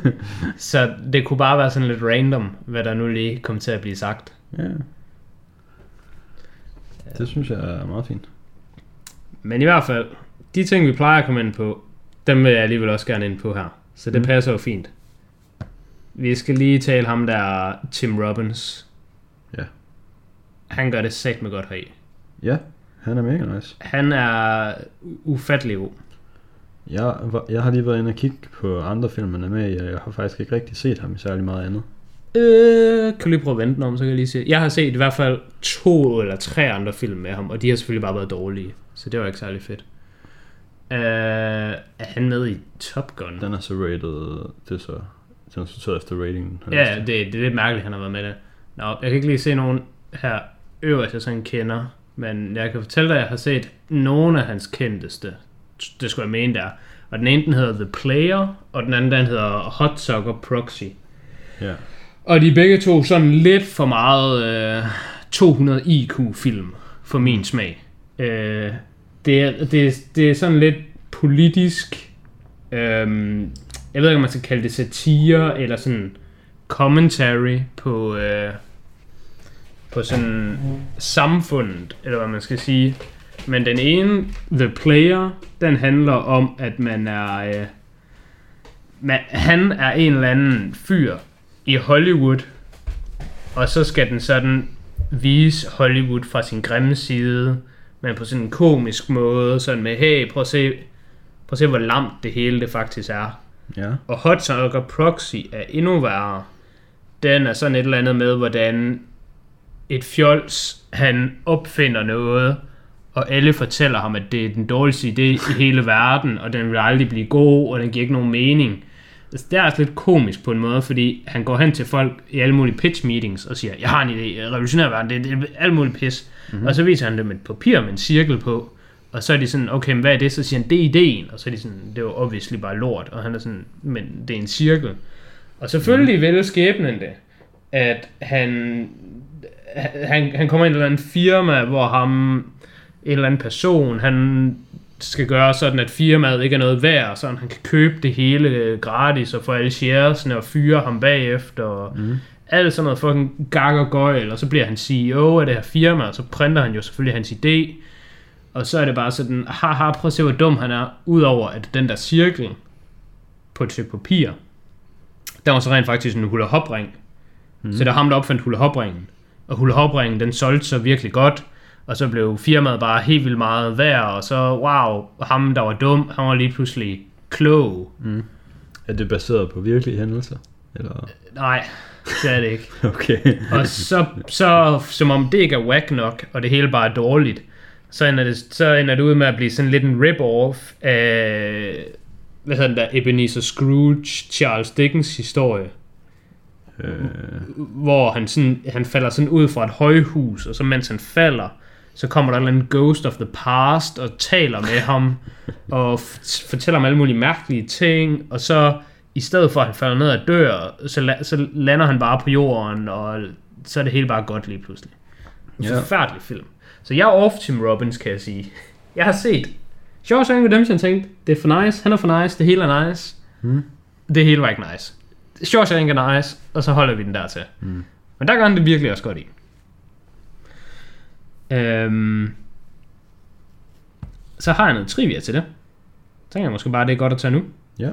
så det kunne bare være sådan lidt random, hvad der nu lige kom til at blive sagt. Ja. Det synes jeg er meget fint. Men i hvert fald, de ting, vi plejer at komme ind på, dem vil jeg alligevel også gerne ind på her. Så det Mm. passer jo fint. Vi skal lige tale ham der, Tim Robbins. Ja. Han gør det sat med godt heri. Ja, han er mega nice. Han er ufattelig god. Jeg, jeg har lige været inde og kigge på andre film, han er med i, og jeg har faktisk ikke rigtig set ham i særlig meget andet. Øh, kan du lige prøve at vente om, så kan jeg lige se. Jeg har set i hvert fald to eller tre andre film med ham, og de har selvfølgelig bare været dårlige. Så det var ikke særlig fedt. Øh, er han med i Top Gun? Den er så rated, det er så, den er sorteret efter ratingen. Ja, det, det er lidt mærkeligt, han har været med det. Nå, jeg kan ikke lige se nogen her øverst, jeg sådan kender. Men jeg kan fortælle dig, at jeg har set nogle af hans kendteste. Det skulle jeg mene, der. Og den ene, den hedder The Player, og den anden, den hedder Hot Sucker Proxy. Ja. Og de er begge to sådan lidt for meget øh, 200 IQ film. for min smag. Øh, det, er, det, er, det er sådan lidt politisk, øh, jeg ved ikke, om man skal kalde det satire, eller sådan commentary på, øh, på sådan samfundet, eller hvad man skal sige. Men den ene, The Player, den handler om, at man er... Øh, man, han er en eller anden fyr i Hollywood, og så skal den sådan vise Hollywood fra sin grimme side, men på sådan en komisk måde, sådan med, hey, prøv at se, prøv at se hvor lamt det hele det faktisk er. Ja. Og Hot Sucker Proxy er endnu værre. Den er sådan et eller andet med, hvordan et fjols, han opfinder noget, og alle fortæller ham, at det er den dårligste idé i hele verden, og den vil aldrig blive god, og den giver ikke nogen mening. Altså, det er altså lidt komisk på en måde, fordi han går hen til folk i alle mulige pitch meetings og siger, jeg har en idé, jeg revolutionerer verden, det, det er alt muligt pis. Mm-hmm. Og så viser han dem et papir med en cirkel på, og så er de sådan, okay, men hvad er det? Så siger han, det er ideen. Og så er de sådan, det er jo obviously bare lort. Og han er sådan, men det er en cirkel. Og selvfølgelig mm. vælger skæbnen det, at han, han, han kommer ind i eller andet firma, hvor ham, en eller anden person, han skal gøre sådan, at firmaet ikke er noget værd, så han kan købe det hele gratis og få alle sharesne og fyre ham bagefter. Og Mm. alt sådan noget fucking gag og gøjl, og så bliver han CEO af det her firma, og så printer han jo selvfølgelig hans idé. Og så er det bare sådan, haha, prøv at se, hvor dum han er, udover at den der cirkel på et stykke papir, der var så rent faktisk en hula hop ring. Mm. Så det var ham, der opfandt hula hop ringen. Og hula hop den solgte så virkelig godt, og så blev firmaet bare helt vildt meget værd, og så, wow, ham, der var dum, han var lige pludselig klog. Er det baseret på virkelige hændelser? Eller? Nej, det er det ikke. Okay. Og så, så, som om det ikke er whack nok, og det hele bare er dårligt, så ender det, så ender det ud med at blive sådan lidt en rip-off af, hvad hedder den der, Ebenezer Scrooge, Charles Dickens historie, øh, hvor han, sådan, han falder sådan ud fra et højhus, og så mens han falder, så kommer der en eller anden ghost of the past og taler med ham, og fortæller ham alle mulige mærkelige ting, og så i stedet for at han falder ned og dør, så, la- så lander han bare på jorden, og så er det hele bare godt lige pludselig. En Ja. forfærdelig film. Så jeg er off Tim Robbins, kan jeg sige. Jeg har set Shawshank Redemption tænkt, det er for nice, han er for nice, det hele er nice. Hmm. Det hele var ikke nice. Shawshank er nice, og så holder vi den der til. Mm. Men der gør han det virkelig også godt i. Øhm, så har jeg noget trivia til det. Tænker jeg måske bare, det er godt at tage nu. ja,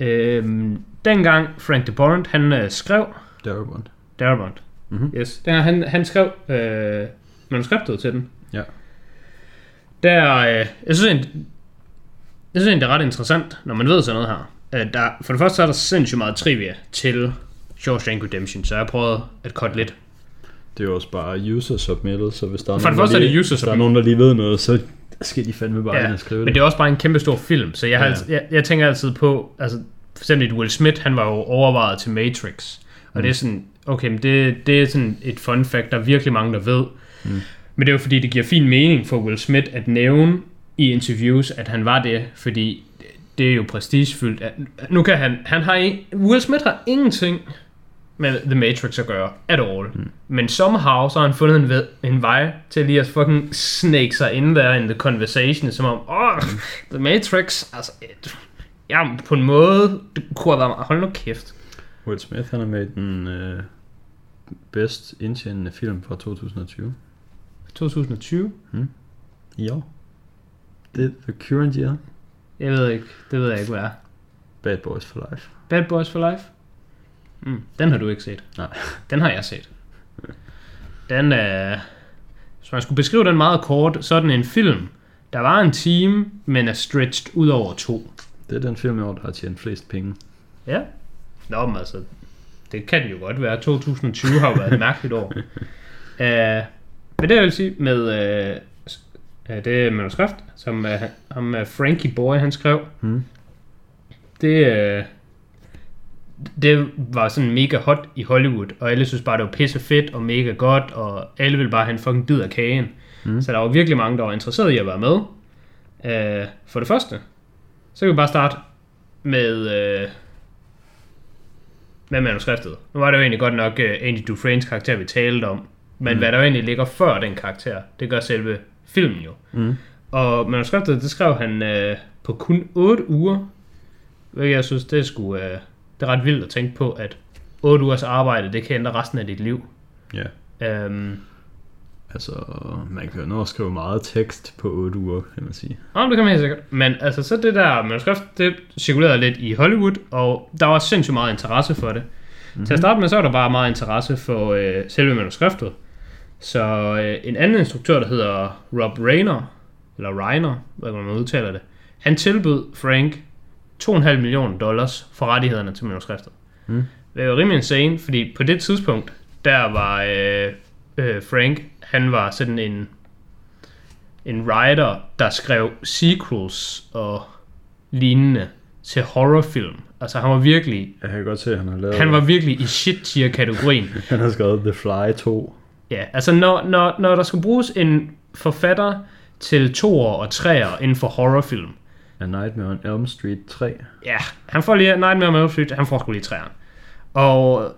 Øhm, dengang Frank DeBorn, han øh, skrev Darabont. Darabont. Mhm. Yes. Dengang han, han skrev øh, manuskriptet til den. Ja. Der, øh, jeg synes jeg synes det er ret interessant, når man ved sådan noget her. Øh, der, for det første så er der sindssygt meget trivia til Shawshank Redemption, så jeg har prøvet at cutte lidt. Det er jo også bare user submitted, så hvis der er For det nogen, første der er det lige, user hvis der er submitted. nogen, der lige ved noget, så skal de fandme bare ja, ind og skrive men det. det er også bare en kæmpe stor film, så jeg, har Ja. altid, jeg, jeg tænker altid på, altså for eksempel Will Smith, han var jo overvejet til Matrix, og Mm. det er sådan, okay, men det, det er sådan et fun fact, der er virkelig mange, der ved. Mm. Men det er jo fordi, det giver fin mening for Will Smith at nævne i interviews, at han var det, fordi det er jo prestigefyldt. At, nu kan han, han har Will Smith har ingenting med The Matrix at gøre, at all. Mm. Men somehow, så har han fundet en, ved, en vej til lige at fucking snake sig ind der in the conversation, som om, åh, oh, The Matrix, altså, et, ja, på en måde, det kunne have været, meget- hold nu kæft. Will Smith, han er med den øh, bedst indtjenende film fra 2020. 2020? I år. Det er The Current Year. Jeg ved ikke, det ved jeg ikke, hvad er. Bad Boys for Life. Bad Boys for Life? Mm, den har du ikke set. Nej. Den har jeg set. Den er... Hvis man skulle beskrive den meget kort, så er den en film. Der var en time, men er stretched ud over to. Det er den film i år, der har tjent flest penge. Ja. Nå, men altså, det kan det jo godt være. 2020 har jo været et mærkeligt år. Uh, men det jeg vil sige med uh, uh, det manuskript, som uh, ham, uh, Frankie Boy han skrev, Hmm. det, uh, det var sådan mega hot i Hollywood, og alle synes bare, det var pisse fedt og mega godt, og alle ville bare have en fucking bid af kagen. Mm. Så der var virkelig mange, der var interesseret i at være med. Uh, for det første, så kan vi bare starte med, uh, med manuskriptet. Nu var det jo egentlig godt nok uh, Andy Dufresnes karakter, vi talte om, Men mm. hvad der jo egentlig ligger før den karakter, det gør selve filmen jo. Mm. Og manuskriptet, det skrev han øh, på kun 8 uger. Hvilket jeg synes, det sgu, øh, det er ret vildt at tænke på, at 8 ugers arbejde, det kan ændre resten af dit liv. Ja. Øhm, Altså, man kan jo nå at skrive meget tekst på 8 uger, kan man sige. Nå, det kan man helt sikkert. Men altså, så det der manuskript, det cirkulerede lidt i Hollywood, og der var sindssygt meget interesse for det. Mm-hmm. Til at starte med, så var der bare meget interesse for øh, selve manuskriptet. Så øh, en anden instruktør, der hedder Rob Reiner, eller Reiner, hvad man udtaler det, han tilbød Frank 2,5 millioner dollars for rettighederne til manuskriptet. Mm. Det var rimelig insane, fordi på det tidspunkt, der var øh, øh, Frank, han var sådan en en writer, der skrev sequels og lignende til horrorfilm. Altså han var virkelig, Jeg kan godt se, at han har lavet... han var virkelig i shit tier kategorien. han har skrevet The Fly 2. Ja, altså når, når, når der skal bruges en forfatter til toer og treer inden for horrorfilm, A Nightmare on Elm Street 3. ja, han får lige Nightmare on Elm Street, han får sgu lige træerne. Og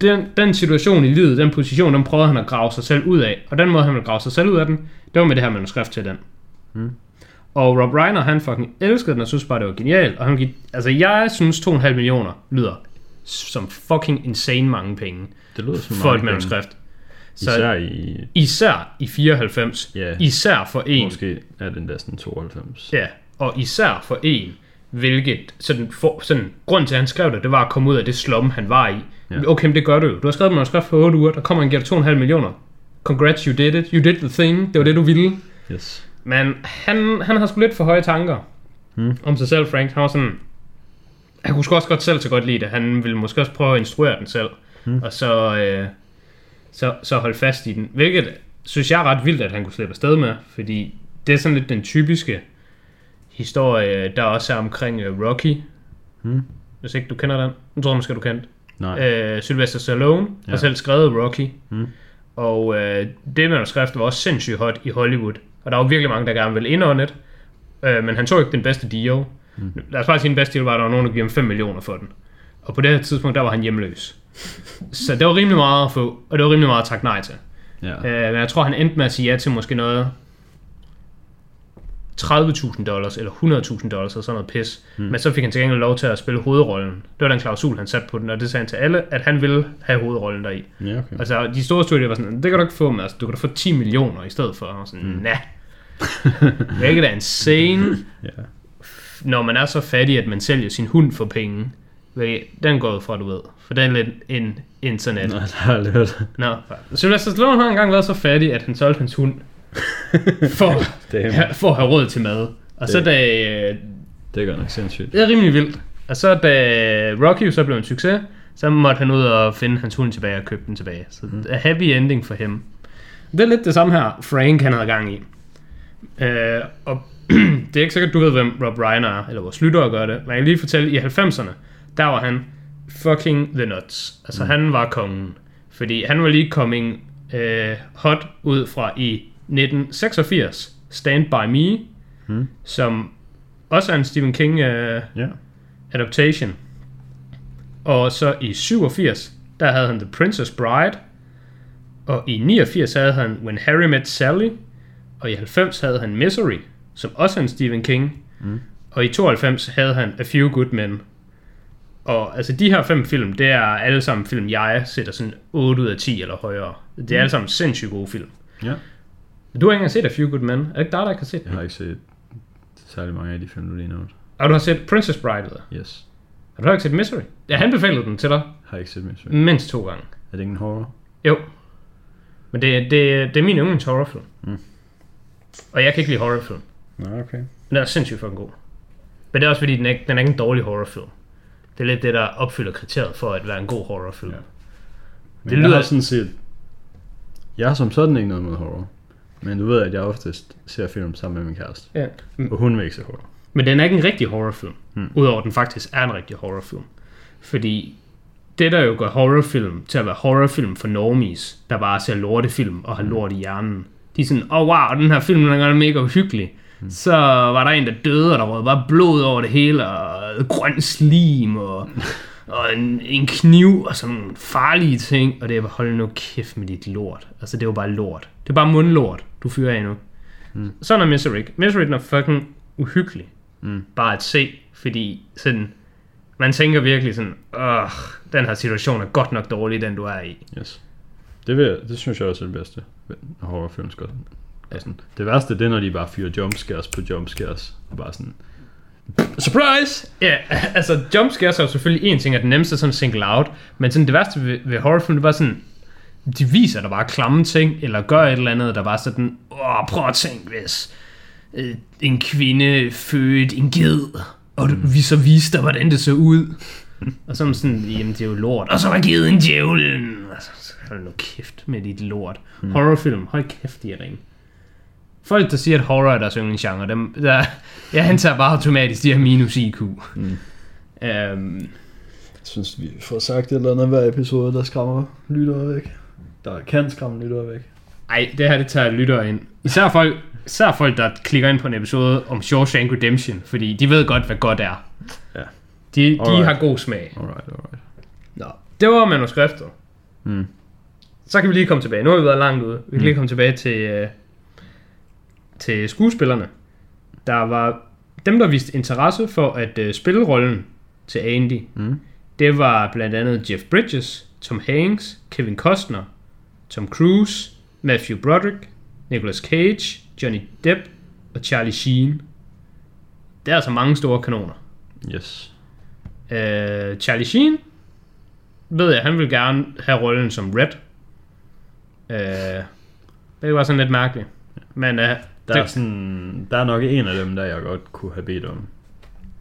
den, den situation i livet, den position, den prøvede han at grave sig selv ud af. Og den måde, han ville grave sig selv ud af den, det var med det her manuskript til den. Mm. Og Rob Reiner, han fucking elskede den, og synes bare, det var genialt. Og han gik, altså jeg synes 2,5 millioner lyder som fucking insane mange penge Det lyder som for et penge. manuskript. Så Især i... især i 94, Ja, især for en, måske er den der sådan 92. ja, og især for en, hvilket, sådan, for, sådan, grund til at han skrev det, det var at komme ud af det slum, han var i. Ja. Okay, men det gør du jo. Du har skrevet et manuskript for 8 uger, der kommer en giver dig 2,5 millioner. Congrats, you did it. You did the thing. Det var det, du ville. Yes. Men han, han har sgu lidt for høje tanker Hmm. om sig selv, Frank. Han var sådan... Han kunne sgu også godt selv så godt lide det. Han ville måske også prøve at instruere den selv. Hmm. Og så, øh, så, så holde fast i den. Hvilket synes jeg er ret vildt, at han kunne slippe afsted med. Fordi det er sådan lidt den typiske historie, der også er omkring øh, Rocky. Hmm. Hvis ikke du kender den. Nu tror jeg måske, du kendte. Nej. Øh, Sylvester Stallone ja. har selv skrevet Rocky. Mm. Og øh, det manuskript var også sindssygt hot i Hollywood. Og der var virkelig mange, der gerne ville indånde det. Øh, men han tog ikke den bedste deal. Mm. Lad os bare sige, den bedste deal var, at der var nogen, der gav ham 5 millioner for den. Og på det her tidspunkt, der var han hjemløs. Så det var rimelig meget at få, og det var rimelig meget at takke nej til. Ja. Øh, men jeg tror, han endte med at sige ja til måske noget 30.000 dollars, eller 100.000 dollars, eller sådan noget pis. Mm. Men så fik han til gengæld lov til at spille hovedrollen. Det var den klausul, han satte på den, og det sagde han til alle, at han ville have hovedrollen deri. Ja, okay. Altså, de store studier var sådan, det kan du ikke få, men altså, du kan da få 10 millioner i stedet for. Og sådan, mm. nah. Hvilket er insane, Ja. når man er så fattig, at man sælger sin hund for penge. Den går ud fra, du ved. For den er lidt en internet. Nå, det har jeg hørt. Nå, Sylvester Stallone har engang været så fattig, at han solgte hans hund for, ja, for at have råd til mad. Og så Det- da... øh, Det er godt nok sindssygt. Det er rimelig vildt. Og så da Rocky så blev en succes, så måtte han ud og finde hans hund tilbage og købe den tilbage. Så mm. a happy ending for ham. Det er lidt det samme her, Frank han havde gang i. Øh, og det er ikke sikkert, du ved, hvem Rob Reiner er, eller vores lyttere gør det. Men jeg kan lige fortælle, i 90'erne, der var han fucking the nuts. Altså mm. han var kongen. Fordi han var lige coming øh, hot ud fra i 1986, Stand By Me, Mm. som også er en Stephen King øh, Ja. adaptation. Og så i 87, der havde han The Princess Bride. Og i 89 havde han When Harry Met Sally. Og i 90 havde han Misery, som også er en Stephen King. Mm. Og i 92 havde han A Few Good Men. Og altså de her fem film, det er alle sammen film, jeg sætter sådan 8 ud af 10 eller højere. Det er alle sammen sindssygt gode film. Ja. Du har ikke engang set A Few Good Men. Er det ikke dig, der ikke har set Jeg har ikke set særlig mange af de film, du lige nævnte. Og du har set Princess Bride, eller? Yes. Har du ikke set Misery? Jeg anbefalede den til dig Har ikke set film. mindst to gange. Er det ikke en horror? Jo. Men det, det, det er min yndlings horrorfilm. Mm. Og jeg kan ikke lide horrorfilm. Nå, okay. Men den er sindssygt fucking god. Men det er også fordi, den er, ikke- den er ikke en dårlig horrorfilm. Det er lidt det, der opfylder kriteriet for at være en god horrorfilm. Ja. Men Det det jeg lyder- har sådan set... Jeg har som sådan ikke noget med horror. Men du ved, at jeg oftest ser film sammen med min kæreste. ja. Og hun vil ikke se horror. Men den er ikke en rigtig horrorfilm. Hmm. Udover at den faktisk er en rigtig horrorfilm. Fordi det, der jo gør horrorfilm til at være horrorfilm for normies, der bare ser lortefilm og har lort i hjernen. De er sådan, åh oh, wow, den her film den er mega uhyggelig. Hmm. Så var der en, der døde, og der var bare blod over det hele, og grøn slim, og, og en, en kniv og sådan nogle farlige ting, og det var, hold nu kæft med dit lort. Altså, det var bare lort. Det er bare mundlort, du fyrer af nu. Mm. Sådan er Misery. Misery er fucking uhyggelig. Mm. Bare at se, fordi sådan, man tænker virkelig sådan, åh, den her situation er godt nok dårlig, den du er i. Yes. Det, vil, det synes jeg også er det bedste horrorfilm. Skal. Altså, det værste det er, når de bare fyrer jumpscares på jumpscares. Og bare sådan, Surprise! Ja, altså jumpscares er jo selvfølgelig en ting, at den nemmeste sådan single out, men sådan det værste ved, ved horrorfilm, det var sådan, de viser der bare klamme ting, eller gør et eller andet, der bare sådan, åh, prøv at tænke, hvis øh, en kvinde fødte en ged, og mm. vi så viste dig, hvordan det så ud. og så er man sådan, jamen det er jo lort. Og så var geden djævlen. Altså, hold nu kæft med dit lort. Mm. Horrorfilm, hold kæft, de er ringe. Folk, der siger, at horror er deres yndlingsgenre, dem, der, jeg antager bare automatisk, de har minus IQ. Mm. Um, jeg synes, vi får sagt et eller andet hver episode, der skræmmer lyttere væk. Der kan skræmme lyttere væk. Ej, det her, det tager lyttere ind. Især folk, især folk, der klikker ind på en episode om Shawshank Redemption, fordi de ved godt, hvad godt er. Ja. De, de har god smag. Alright, alright. Nå, det var manuskriptet. Mm. Så kan vi lige komme tilbage. Nu har vi været langt ude. Vi kan Mm. lige komme tilbage til, uh, til skuespillerne. Der var dem, der viste interesse for at uh, spille rollen til Andy. Mm. Det var blandt andet Jeff Bridges, Tom Hanks, Kevin Costner, Tom Cruise, Matthew Broderick, Nicolas Cage, Johnny Depp og Charlie Sheen. Det er altså mange store kanoner. Yes. Uh, Charlie Sheen ved jeg, han vil gerne have rollen som Red. Uh, det var sådan lidt mærkeligt. Men uh, Der er, sådan, der er nok en af dem, der jeg godt kunne have bedt om.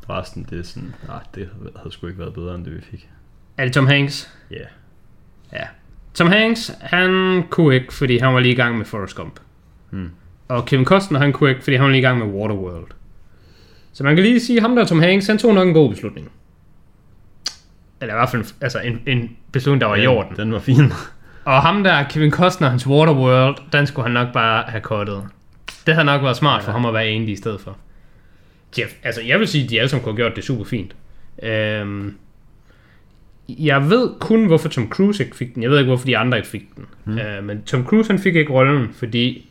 Resten, det er sådan, nej, det havde sgu ikke været bedre, end det vi fik. er det Tom Hanks? Ja. Yeah. Ja. Tom Hanks, han kunne ikke, fordi han var lige i gang med Forrest Gump. Hmm. Og Kevin Costner, han kunne ikke, fordi han var lige i gang med Waterworld. Så man kan lige sige, ham der Tom Hanks, han tog nok en god beslutning. Eller i hvert fald altså en, en beslutning, der var i orden. Den var fin. Og ham der, Kevin Costner, hans Waterworld, den skulle han nok bare have kottet. Det havde nok været smart for ham at være Andy i stedet for. Jeff, altså jeg vil sige, at de alle sammen kunne have gjort det super fint. Øhm, jeg ved kun, hvorfor Tom Cruise ikke fik den. Jeg ved ikke, hvorfor de andre ikke fik den. Mm. Øh, men Tom Cruise han fik ikke rollen, fordi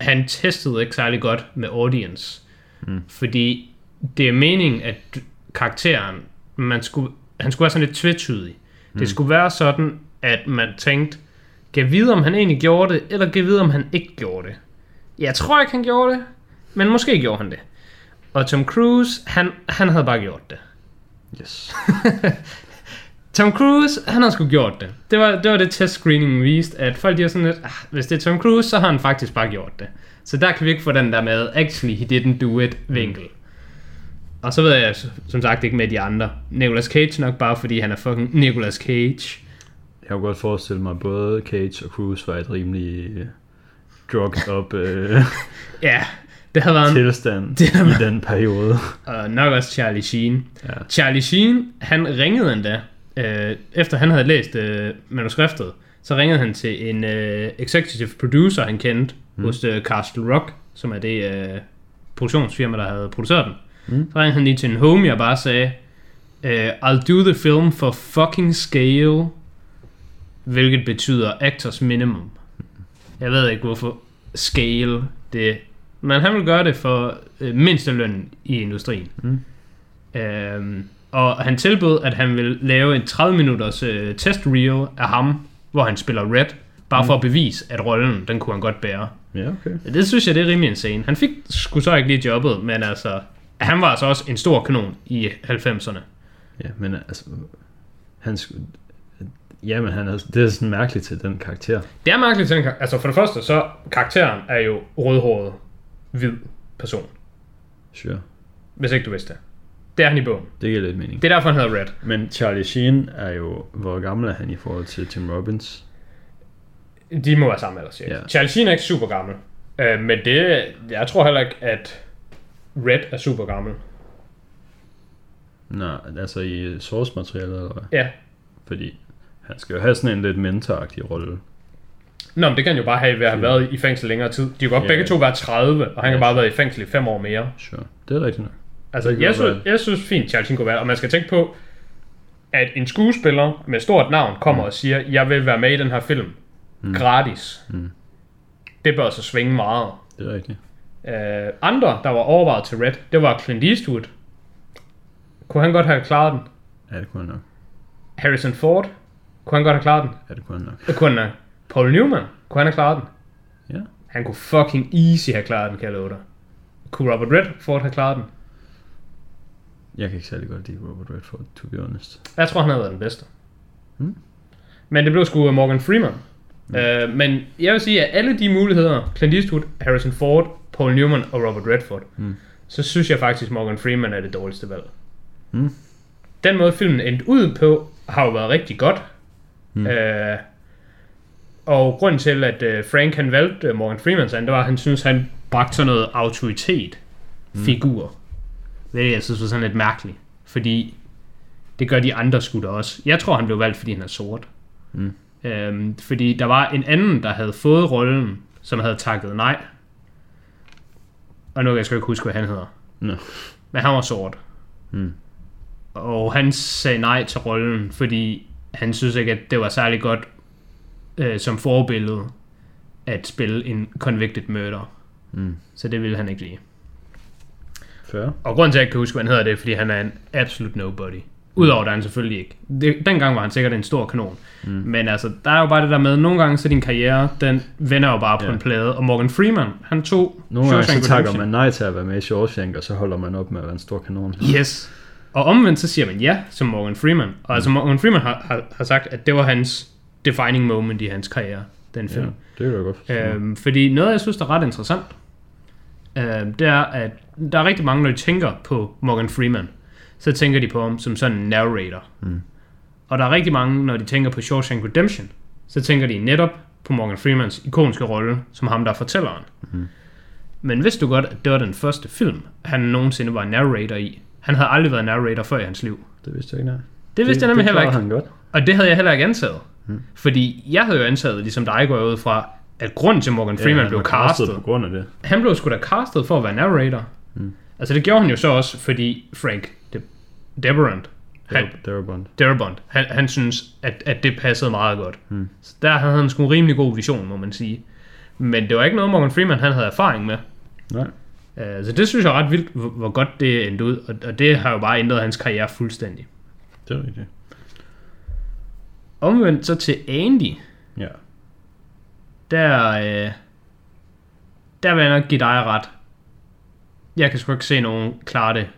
han testede ikke særlig godt med audience. Mm. Fordi det er meningen, at karakteren, man skulle, han skulle være sådan lidt tvetydig. Mm. Det skulle være sådan, at man tænkte, kan vide, om han egentlig gjorde det, eller kan vide, om han ikke gjorde det. Jeg tror ikke, han gjorde det, men måske gjorde han det. Og Tom Cruise, han, han havde bare gjort det. Yes. Tom Cruise, han har sgu gjort det. Det var det, var det test screening viste, at folk de var sådan lidt, ah, hvis det er Tom Cruise, så har han faktisk bare gjort det. Så der kan vi ikke få den der med, actually he didn't do it vinkel. Og så ved jeg som sagt ikke med de andre. Nicolas Cage nok bare fordi han er fucking Nicolas Cage. Jeg kunne godt forestille mig, at både Cage og Cruise var et rimelig drugged up øh, Ja, det havde været en, tilstand det har i den periode. og nok også Charlie Sheen. Ja. Charlie Sheen, han ringede endda, øh, efter han havde læst øh, manuskriptet, så ringede han til en øh, executive producer, han kendte, mm. hos øh, Castle Rock, som er det øh, produktionsfirma, der havde produceret den. Mm. Så ringede han lige til en homie og bare sagde, øh, I'll do the film for fucking scale, hvilket betyder actors minimum. Jeg ved ikke, hvorfor scale det men han vil gøre det for øh, mindsteløn i industrien. Mm. Øhm, og han tilbød, at han vil lave en 30 minutters øh, test reel af ham, hvor han spiller Red, bare mm. for at bevise, at rollen, den kunne han godt bære. Ja, okay. Det synes jeg, det er rimelig insane. Han fik sgu så ikke lige jobbet, men altså, han var altså også en stor kanon i 90'erne. Ja, men altså, han skulle... Jamen, han er, det er sådan mærkeligt til den karakter. Det er mærkeligt, til den kar- altså for det første, så karakteren er jo rødhåret, hvid person, Sure. hvis ikke du vidste det. Det er han i bogen. Det giver lidt mening. Det er derfor, han hedder Red. Men Charlie Sheen er jo... Hvor gammel er han i forhold til Tim Robbins? De må være samme alder, cirka. Ja. Charlie Sheen er ikke super gammel. Øh, men det, jeg tror heller ikke, at Red er super gammel. Nej, altså i source materialet eller hvad? Ja. Fordi han skal jo have sådan en lidt mentoragtig rolle. Nå, men det kan han jo bare have ved at have været i fængsel længere tid. De kan godt Ja. begge to være 30, og han kan Ja. bare have været i fængsel i 5 år mere. Sure. Det er rigtigt nok. Altså, kan jeg synes, jeg synes fint, Charlie Sheen kunne være, og man skal tænke på, at en skuespiller med stort navn kommer og siger, jeg vil være med i den her film. Mm. Gratis. Mm. Det bør så svinge meget. Det er rigtigt. Uh, andre, der var overvejet til Red, det var Clint Eastwood. Kunne han godt have klaret den? Ja, det kunne han nok. Harrison Ford, kunne han godt have klaret den? Ja, det kunne han nok. Det kunne han have. Paul Newman, kunne han have klaret den? Ja. Han kunne fucking easy have klaret den, kan jeg love dig. Kunne Robert Redford have klaret den? Jeg kan ikke særlig godt lide Robert Redford, to be honest. Jeg tror, han havde været den bedste. Hmm. Men det blev sgu Morgan Freeman. Mm. Uh, men jeg vil sige, at alle de muligheder, Clint Eastwood, Harrison Ford, Paul Newman og Robert Redford, Mm. så synes jeg faktisk, Morgan Freeman er det dårligste valg. Mm. Den måde, filmen endte ud på, har jo været rigtig godt. Mm. Uh, og grunden til, at uh, Frank han valgte Morgan Freeman, det var, at han synes, han bragte sådan noget autoritet, Mm. figur. Det jeg synes var sådan lidt mærkeligt. Fordi det gør de andre da også. Jeg tror, han blev valgt, fordi han er sort. Mm. Øhm, fordi der var en anden, der havde fået rollen, som havde takket nej. Og nu kan jeg sgu ikke huske, hvad han hedder. Nå. Men han var sort. Mm. Og han sagde nej til rollen, fordi han synes ikke, at det var særlig godt øh, som forbillede at spille en convicted murder. Mm. Så det ville han ikke lide. Fair. Og grunden til, at jeg ikke kan huske, hvad han hedder, det er, fordi han er en absolute nobody. Udover, at han selvfølgelig ikke. Det, dengang var han sikkert en stor kanon. Mm. Men altså, der er jo bare det der med, nogle gange så din karriere, den vender jo bare på Ja. en plade. Og Morgan Freeman, han tog Nogle gange så takker man nej til at være med i Shawshank, og så holder man op med at være en stor kanon. Yes. Og omvendt så siger man ja som Morgan Freeman. Og altså Morgan Freeman har, har, har sagt, at det var hans defining moment i hans karriere, den film. Ja, det kan jeg godt forstå. Øhm, fordi noget, jeg synes, der er ret interessant, øhm, det er, at der er rigtig mange, når de tænker på Morgan Freeman, så tænker de på ham som sådan en narrator. Mm. Og der er rigtig mange, når de tænker på Shawshank Redemption, så tænker de netop på Morgan Freemans ikoniske rolle, som ham, der er fortælleren. Mhm. Men vidste du godt, at det var den første film, han nogensinde var narrator i? Han havde aldrig været narrator før i hans liv. Det vidste jeg ikke, nej. Det vidste jeg nemlig heller ikke. Han godt. Og det havde jeg heller ikke antaget. Hmm. Fordi jeg havde jo antaget, ligesom dig går ud fra, at grunden til Morgan Freeman han blev castet, på grund af det. han blev sgu da castet for at være narrator. Mm. Altså det gjorde han jo så også, fordi Frank De- Deborand, han, Bond. Darabont, han, han synes, at, at det passede meget godt. Mm. Så der havde han sgu en rimelig god vision, må man sige. Men det var ikke noget, Morgan Freeman han havde erfaring med. Nej. Uh, så det synes jeg er ret vildt, hvor, hvor godt det endte ud. Og, og det har jo bare ændret hans karriere fuldstændig. Det er rigtigt. Omvendt så til Andy, Ja. der, øh, der vil jeg nok give dig ret. Jeg kan sgu ikke se nogen klare det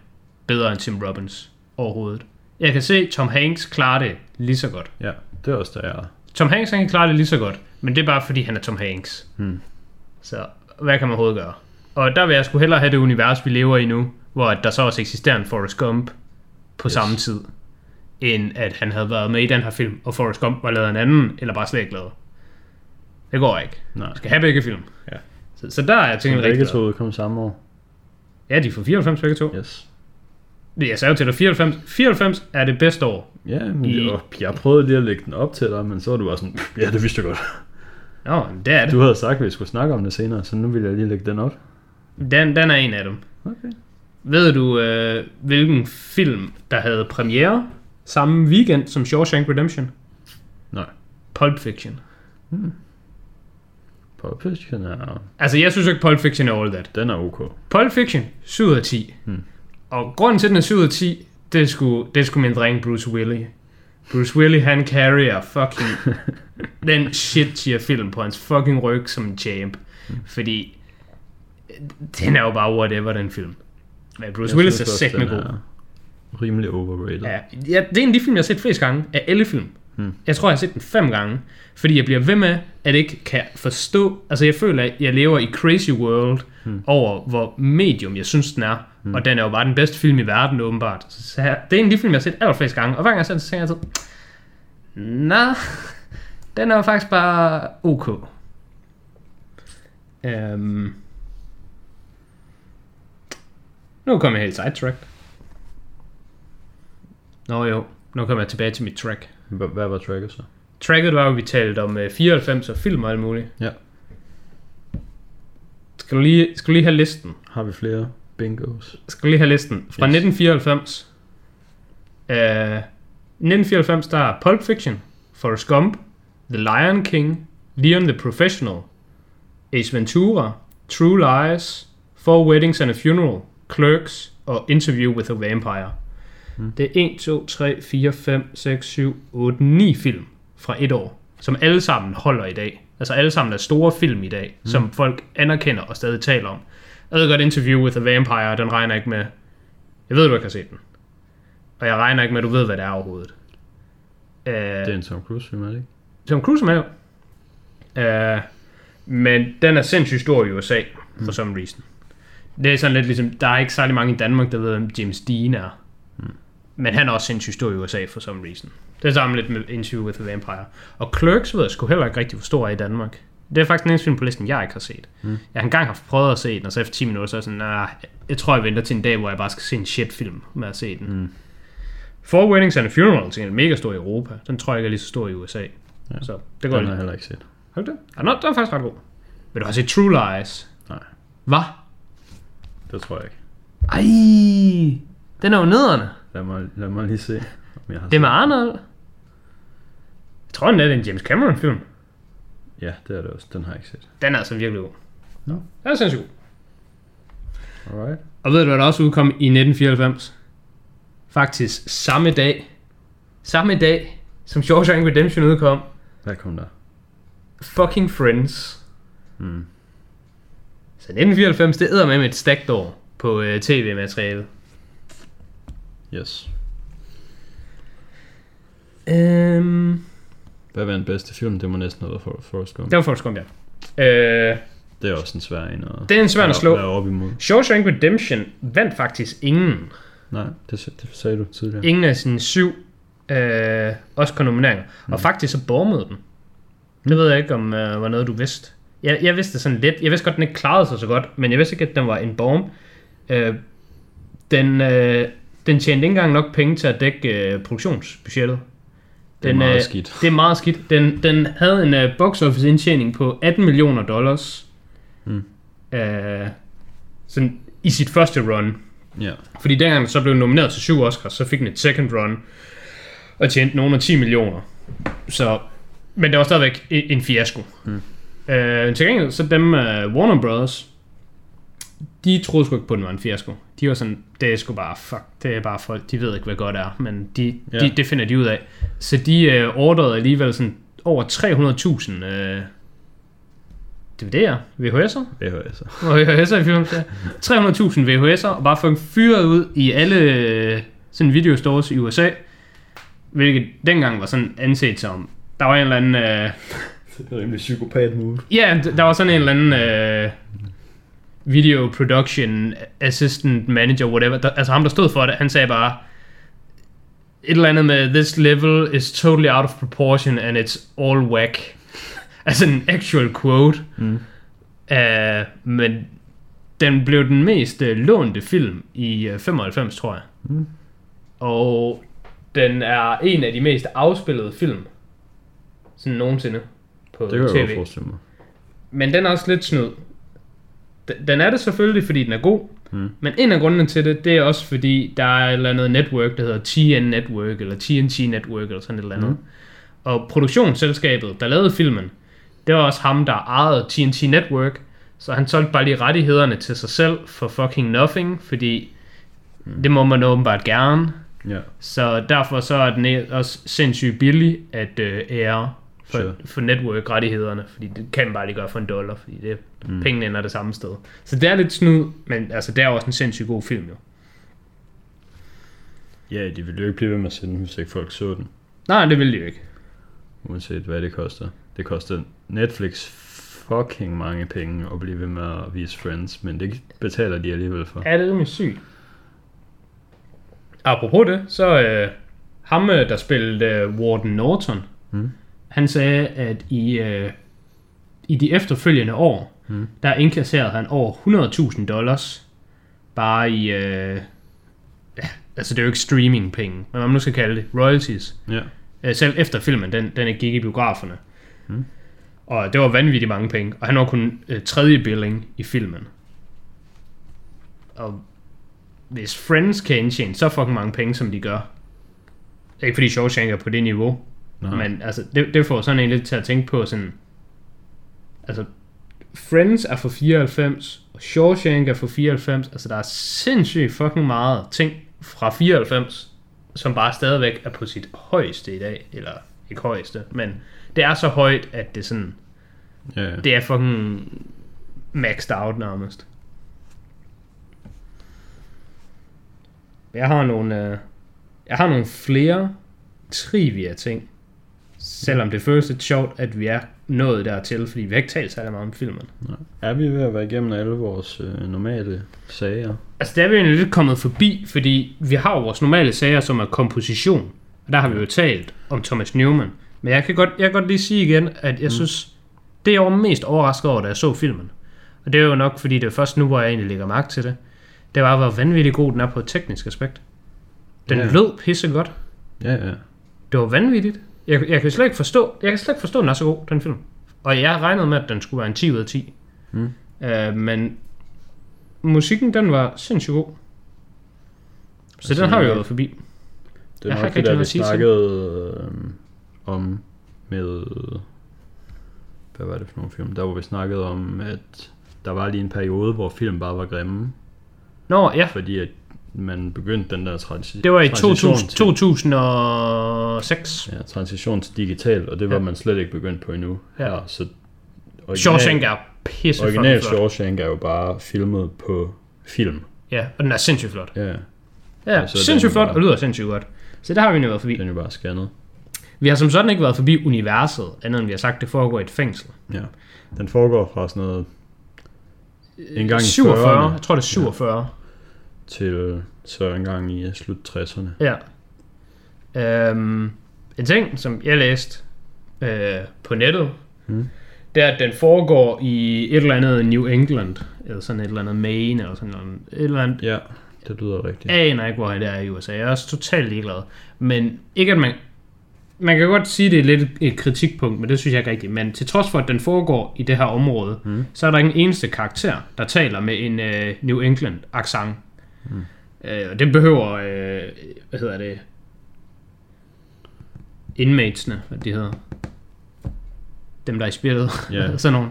bedre end Tim Robbins overhovedet. Jeg kan se Tom Hanks klare det lige så godt. Ja, det er også der, jeg er. Tom Hanks han kan klare det lige så godt, men det er bare fordi han er Tom Hanks. Hmm. Så hvad kan man overhovedet gøre? Og der vil jeg sgu hellere have det univers, vi lever i nu, hvor der så også eksisterer en Forrest Gump på Yes. samme tid, end at han havde været med i den her film, og Forrest Gump var lavet en anden, eller bare slet ikke lavet. Det går ikke. Nej. Vi skal have begge film. Ja. Så, så der er jeg tænkt begge rigtig to glad. udkom samme år. Ja, de får 94 begge to. Yes. Jeg sagde jo til dig, 94, 94 er det bedste år. Ja, men I- I... jeg, jeg prøvede lige at lægge den op til dig, men så var du bare sådan, ja, det vidste jeg godt. Nå, men det er det. Du havde sagt, at vi skulle snakke om det senere, så nu vil jeg lige lægge den op. Den, den er en af dem. Okay. Ved du, øh, hvilken film, der havde premiere samme weekend som Shawshank Redemption? Nej. Pulp Fiction. Pulp Fiction er, Altså, jeg synes ikke, Pulp Fiction er all that. den er ok. Pulp Fiction, 7 ud af 10. Hmm. Og grunden til, at den er 7 ud af 10, det sgu, det sgu min dreng Bruce Willis. Bruce Willis, han carrier fucking den shit tier film på hans fucking ryg som en champ. Fordi den er jo bare whatever, den film. Men Bruce Jeg Willis er synes også, sæt med god. er Rimelig overrated. Ja, ja, det er en af de film, jeg har set flest gange af alle film. Hmm. Jeg tror, jeg har set den fem gange, fordi jeg bliver ved med, at ikke kan forstå, altså jeg føler, at jeg lever i crazy world Hmm. over, hvor medium jeg synes, den er. Hmm. Og den er jo bare den bedste film i verden, åbenbart. Så, her, det er en af de film, jeg har set allerflest gange, og hver gang jeg ser den, så tænker jeg altid, nej, den er jo faktisk bare ok. Um, nu kommer jeg helt sidetracked. Nå jo, nu kommer jeg tilbage til mit track. Hvad, hvad var tracket så? Tracket var jo, vi talte om øh, 94 og film og alt muligt. Ja. Skal du lige, skal du lige have listen? Har vi flere bingos? Skal du lige have listen? Fra Yes. 1994. Øh, 1994, der er Pulp Fiction, Forrest Gump, The Lion King, Leon the Professional, Ace Ventura, True Lies, Four Weddings and a Funeral, Clerks og Interview with a Vampire. Mm. Det er 1, 2, 3, 4, 5, 6, 7, 8, 9 film fra et år, som alle sammen holder i dag. Altså alle sammen er store film i dag, mm. som folk anerkender og stadig taler om. Jeg ved godt, Interview with a Vampire, den regner ikke med... Jeg ved, du ikke har set den. Og jeg regner ikke med, at du ved, hvad det er overhovedet. Uh, Det er en Tom Cruise film, er det ikke? Tom Cruise er med jo. Uh, men den er sindssygt stor i USA, for mm. some reason. Det er sådan lidt ligesom, der er ikke særlig mange i Danmark, der ved, hvem James Dean er. Mm. Men han er også sindssygt stor i USA, for some reason. Det er sammen lidt med Interview with the Vampire. Og Clerks ved jeg sgu heller ikke rigtig, hvor stor er i Danmark. Det er faktisk den eneste film på listen, jeg ikke har set. Mm. Jeg har engang haft prøvet at se den, og så efter 10 minutter, så er jeg sådan, nah, jeg tror, jeg venter til en dag, hvor jeg bare skal se en shit-film med at se den. Mm. Four Weddings and a Funeral, til gengæld mega stor i Europa. Den tror jeg ikke er lige så stor i USA. Ja. Så det går Den har jeg heller ikke set. Har du det? Ja, nå, den er faktisk ret god. Vil du have set True Lies? Nej, Hvad? Det tror jeg ikke. Ej, den er jo nederne. Lad mig, lad mig lige se, om jeg har Det er med. Arnold. Jeg tror, den er en James Cameron film. Ja, det er det også. Den har jeg ikke set. Den er altså virkelig god. Nå. Den er sindssygt god. Alright. Og ved du, hvad der også udkom i 1994? Faktisk samme dag. Samme dag, som Shawshank Redemption udkom. Hvad kom der? Fucking Friends. Mm. Så 1994, det æder med et stacked år på øh, tv-materiale. Yes. Øhm, Hvad var den bedste film? Det må næsten have været for Forrest Gump. det var Forrest Gump, ja. Øh, Det er også en svær en at Det er en svær en at slå. være op imod. Shawshank Redemption vandt faktisk ingen. Nej, det, det sagde du tidligere. Ingen af sine syv øh, Oscar-nomineringer. Og faktisk så bombede den. Det ved jeg ikke, om øh, var noget, du vidste. Jeg, jeg vidste sådan lidt. Jeg vidste godt, den ikke klarede sig så godt, men jeg vidste ikke, at den var en bomb. Øh, den, øh, den tjente ikke engang nok penge til at dække øh, produktionsbudgettet. Det er Den, meget øh, skidt. Det er meget skidt. Den, den havde en uh, box office indtjening på 18 millioner dollars. Mm. Uh, sådan i sit første run. Ja. Fordi dengang den så blev den nomineret til syv Oscars, så fik den et second run. Og tjente nogen af 10 millioner. Så, men det var stadigvæk en, en fiasko. Mm. Uh, til gengæld, så dem uh, Warner Brothers, de troede sgu ikke på, at den var en fiasko. De var sådan, det er sgu bare, fuck, det er bare folk, de ved ikke, hvad godt er, men de, Ja. de, det finder de ud af. Så de uh, ordrede alligevel sådan over 300.000 uh, DVD'er, VHS'er, VHS'er. og VHS'er i film, ja. 300.000 VHS'er, og bare få fyret ud i alle øh, sådan videostores i USA, hvilket dengang var sådan anset som, der var en eller anden, øh, Det er rimelig psykopat move. ja, d- der var sådan en eller anden øh, video production assistant manager, whatever, der, altså ham der stod for det, han sagde bare, et eller andet med, this level is totally out of proportion and it's all whack. altså en actual quote. Mm. Uh, men den blev den mest uh, lånte film i uh, 95, tror jeg. Mm. Og den er en af de mest afspillede film sådan nogensinde på Det kan tv. godt forestille mig. Men den er også lidt snyd. Den- er det selvfølgelig, fordi den er god. Mm. Men en af grundene til det, det er også fordi, der er et eller andet network, der hedder TN Network, eller TNT Network, eller sådan et eller andet. Mm. Og produktionsselskabet, der lavede filmen, det var også ham, der ejede TNT Network. Så han solgte bare lige rettighederne til sig selv for fucking nothing, fordi det må man åbenbart gerne. Ja. Så derfor så er den også sindssygt billig at øh, ære for, Sure. for network-rettighederne, fordi det kan man bare lige gøre for en dollar, fordi det, mm. pengene ender det samme sted. Så det er lidt snud, men altså, det er også en sindssygt god film jo. Ja, de ville jo ikke blive ved med at sende den, hvis ikke folk så den. Nej, det vil de jo ikke. Uanset hvad det koster. Det koster Netflix fucking mange penge at blive ved med at vise Friends, men det betaler de alligevel for. Ja, det er rimelig sygt. Apropos det, så øh, ham, øh, der spillede øh, Warden Norton, Mm. Han sagde, at i, øh, i de efterfølgende år, Mm. der indkasserede han over 100.000 dollars bare i, øh, ja, altså det er jo ikke streaming-penge, men hvad man nu skal kalde det, royalties. Ja. Øh, selv efter filmen, den, den gik i biograferne. Mm. Og det var vanvittigt mange penge, og han var kun øh, tredje billing i filmen. Og hvis Friends kan indtjene så fucking mange penge, som de gør, Ikke fordi Shawshank er på det niveau, Nej. men altså, det, det får sådan en lidt til at tænke på sådan... Altså, Friends er fra 94, og Shawshank er fra 94. Altså, der er sindssygt fucking meget ting fra 94, som bare stadigvæk er på sit højeste i dag. Eller ikke højeste, men det er så højt, at det sådan... Ja, ja. Det er fucking maxed out nærmest. Jeg har nogle, øh, jeg har nogle flere trivia ting. Selvom det føles lidt sjovt, at vi er nået dertil, fordi vi har ikke talt særlig meget om filmen. Nej. Er vi ved at være igennem alle vores øh, normale sager? Altså, der er vi egentlig lidt kommet forbi, fordi vi har jo vores normale sager, som er komposition. Og der har vi jo talt om Thomas Newman. Men jeg kan godt, jeg kan godt lige sige igen, at jeg mm. synes, det jeg var mest overrasket over, da jeg så filmen. Og det er jo nok, fordi det er først nu, hvor jeg egentlig lægger mærke til det. Det var, hvor vanvittigt god den er på et teknisk aspekt. Den Ja. lød pisse godt. Ja, ja. Det var vanvittigt. Jeg, jeg kan slet ikke forstå, jeg kan slet ikke forstå, at den er så god, den film. Og jeg regnede med, at den skulle være en 10 ud af 10. Mm. Uh, men musikken, den var sindssygt god. Så Altså, den har vi jo jeg- været forbi. Det Jeg er har nok ikke det, der vi snakkede øh, om med... Hvad var det for nogle film? Der hvor vi snakkede om, at der var lige en periode, hvor film bare var grimme. Nå, ja. Fordi at man begyndte den der transi- Det var i transition 2000, til, 2006. ja, transition til digital, og det var Ja. man slet ikke begyndt på endnu. Ja. Her, så original, Shawshank er pisse original. Shawshank er jo bare filmet på film. Ja, og den er sindssygt flot. Ja, Ja, så er sindssygt flot bare- og lyder sindssygt godt. Så der har vi nu været forbi. den er jo bare scannet. Vi har som sådan ikke været forbi universet, andet end vi har sagt, det foregår i et fængsel. Ja. Den foregår fra sådan noget en gang i 47, 40'erne jeg tror det er 47. til så en gang i øh, slut 60'erne. Ja. Øhm, en ting, som jeg læste øh, på nettet, Mm. det er, at den foregår i et eller andet New England, eller sådan et eller andet Maine, eller sådan et eller andet, et eller andet Ja, det lyder rigtigt. Jeg aner ikke, hvor det er i USA. Jeg er også totalt ligeglad. Men ikke at man... Man kan godt sige, det er lidt et kritikpunkt, men det synes jeg ikke rigtigt. Men til trods for, at den foregår i det her område, mm. så er der ingen eneste karakter, der taler med en uh, New England accent. Mm. Uh, og det behøver, uh, hvad hedder det, inmatesne, hvad de hedder. Dem, der er i spillet. Ja. Sådan nogle.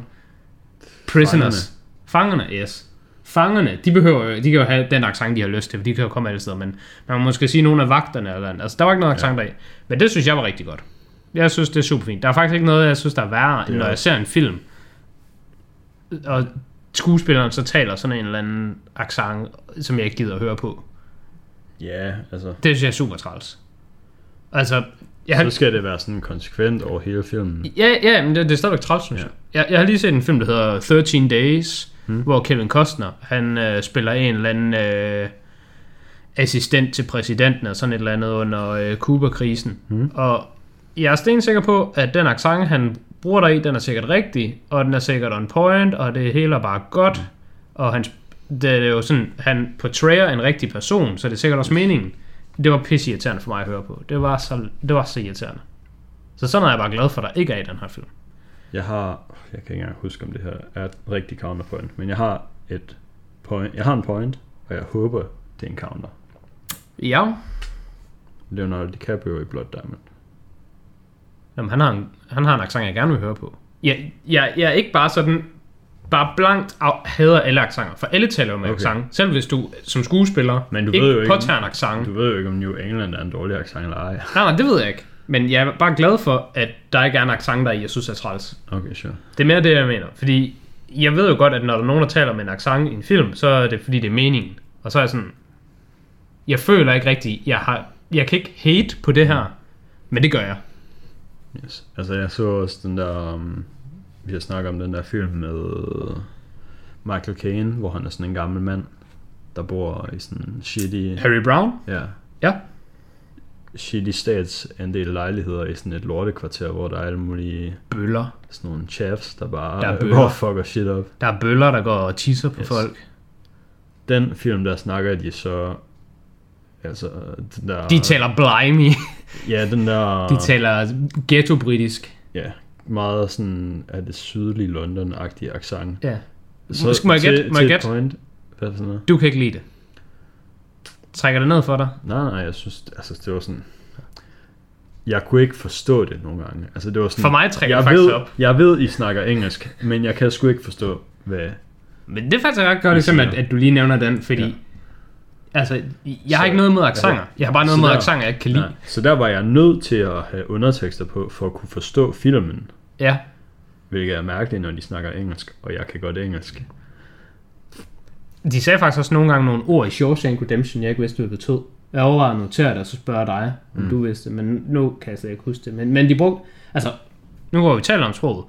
Prisoners. Fangerne, yes. Fangerne, de behøver jo- de kan jo have den accent, de har lyst til, for de kan jo komme alle steder, men man må måske sige nogle af vagterne eller andet. Altså, der var ikke noget accent ja. af. Men det synes jeg var rigtig godt. Jeg synes, det er super fint. Der er faktisk ikke noget, jeg synes, der er værre, end er når jeg ser en film, og skuespilleren så taler sådan en eller anden accent, som jeg ikke gider at høre på. Ja, altså, Det synes jeg er super træls. Altså, jeg har, så skal det være sådan konsekvent over hele filmen. Ja, ja, men det, det er stadigvæk træls, synes Ja. jeg. jeg. Jeg har lige set en film, der hedder 13 Days, hmm. hvor Kevin Costner, han øh, spiller en eller anden øh, assistent til præsidenten, og sådan et eller andet under øh, Kuba-krisen. Hmm. Og jeg er stensikker på, at den accent, han bruger der i, den er sikkert rigtig, og den er sikkert on point, og det hele er bare godt. Og han, det er jo sådan, han portrayer en rigtig person, så det er sikkert også meningen. Det var pisse irriterende for mig at høre på. Det var så, det var så irriterende. Så sådan er jeg bare glad for, at der ikke er i den her film. Jeg har, jeg kan ikke engang huske, om det her er et rigtigt counterpoint, men jeg har et point, jeg har en point, og jeg håber, det er en counter. Ja, Leonardo DiCaprio i Blood Diamond. Jamen, han, har en, han har en accent, jeg gerne vil høre på. Jeg, jeg, jeg er ikke bare sådan, bare blankt af, hader alle accenter, for alle taler jo med Okay. accent. Selv hvis du som skuespiller Men du ikke ved jo ikke- påtager en accent. Du ved jo ikke, om New England er en dårlig accent eller ej. Nej, nej, det ved jeg ikke. Men jeg er bare glad for, at der ikke er en accent, der i, jeg synes er træls. Okay, sure. Det er mere det, jeg mener. Fordi jeg ved jo godt, at når der er nogen, der taler med en accent i en film, så er det fordi, det er meningen. Og så er jeg sådan, jeg føler ikke rigtigt, jeg, har, jeg kan ikke hate på det her, men det gør jeg. Yes. Altså, jeg så også den der, um, vi har snakket om den der film med Michael Caine, hvor han er sådan en gammel mand, der bor i sådan shitty, Harry Brown? ja, Ja. shitty statsandel lejligheder i sådan et lortekvarter, hvor der er alle mulige Bøller. sådan nogle chaps, der bare Der er bøller. fucker shit op. Der er bøller, der går og tisser på Yes. folk. Den film, der snakker de så, altså, den der, De taler blimey. Ja, den der, De taler ghetto-britisk. ja, meget sådan af det sydlige London-agtige accent. Ja. Så Skal- må jeg gætte? Må jeg gætte? point, hvad er sådan noget? Du kan ikke lide det. Trækker det ned for dig? Nej, nej, jeg synes, altså det var sådan, jeg kunne ikke forstå det nogle gange. Altså det var sådan, For mig trækker jeg det faktisk ved, op. Jeg ved, I snakker engelsk, men jeg kan sgu ikke forstå, hvad... Men det er faktisk ret godt, ligesom, at, at du lige nævner den, fordi... Ja. Altså, jeg har Så- ikke noget med aksanger. Jeg har bare noget med aksanger, jeg ikke kan lide. Nej, så der var jeg nødt til at have undertekster på, for at kunne forstå filmen. Ja. Hvilket er mærkeligt, når de snakker engelsk, og jeg kan godt engelsk. De sagde faktisk også nogle gange nogle ord i Shawshank Redemption, jeg ikke vidste, hvad det betød. Jeg overvejede at notere det, og så spørge dig, om mm. du vidste det, men nu kan jeg slet ikke huske det. Men, men de brugte, altså, nu hvor vi taler om sproget,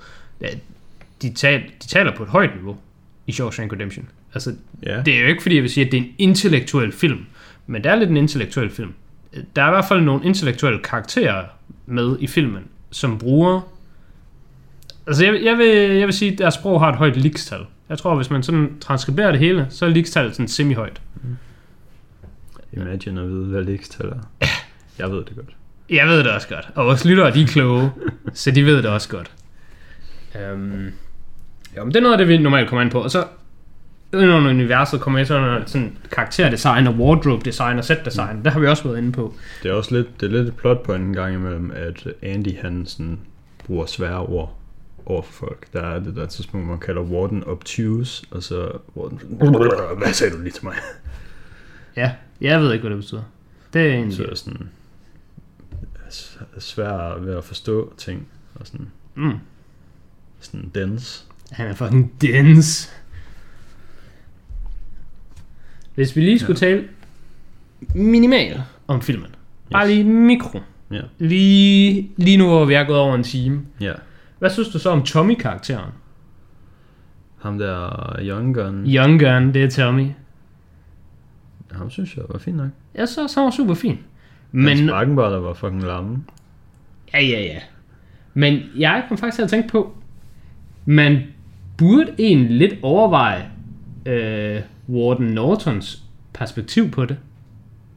de, tal, de taler på et højt niveau i Shawshank Redemption. Altså, Ja, det er jo ikke fordi, jeg vil sige, at det er en intellektuel film, men det er lidt en intellektuel film. Der er i hvert fald nogle intellektuelle karakterer med i filmen, som bruger... Altså, jeg, jeg, vil, jeg vil sige, at deres sprog har et højt likstal. Jeg tror, hvis man sådan transkriberer det hele, så er likstallet sådan semi-højt. imagine at vide, hvad lekstal er. Jeg ved det godt. Jeg ved det også godt. Og vores lyttere, de er kloge, så de ved det også godt. Um, jo, men det er noget af det, vi normalt kommer ind på. Og så under universet kommer jeg sådan sådan karakterdesign og wardrobe design og set design. Det har vi også været inde på. Det er også lidt, det er lidt et plot point en gang imellem, at Andy han sådan bruger svære ord over for folk. Der er det der tidspunkt, man kalder Warden obtuse, og så Warden hvad sagde du lige til mig? Ja, jeg ved ikke, hvad det betyder. Det er Så egentlig... er det sådan svært ved at forstå ting, og sådan, Mm, sådan dense. han er fucking dense. Hvis vi lige skulle ja. tale minimalt om filmen. Bare Yes. lige mikro. Ja. Lige, lige nu, hvor vi er gået over en time. Ja. Hvad synes du så om Tommy-karakteren? Ham der Young Gun, Young Gun, det er Tommy. ham synes jeg var fint nok. Jeg så han var super fin. Men Sparkenballer var fucking lamme. ja, ja, ja. Men jeg kom faktisk til at tænke på, man burde egentlig lidt overveje øh, Warden Nortons perspektiv på det.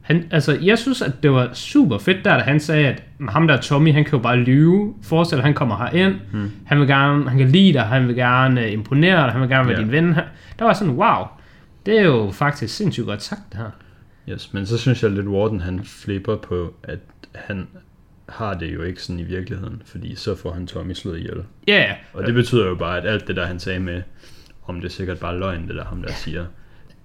Han, altså, jeg synes, at det var super fedt der, da han sagde, at ham der Tommy, han kan jo bare lyve. Forestil dig, han kommer herind. Hmm. Han vil gerne, han kan lide dig, han vil gerne øh, imponere dig, han vil gerne være Ja. din ven. Der var sådan, wow, det er jo faktisk sindssygt godt sagt, det her. Yes, men så synes jeg lidt, Warden han flipper på, at han har det jo ikke sådan i virkeligheden, fordi så får han Tommy slået ihjel. Ja, ja. Og det betyder jo bare, at alt det der, han sagde med, om det er sikkert bare løgn, det der ham der siger,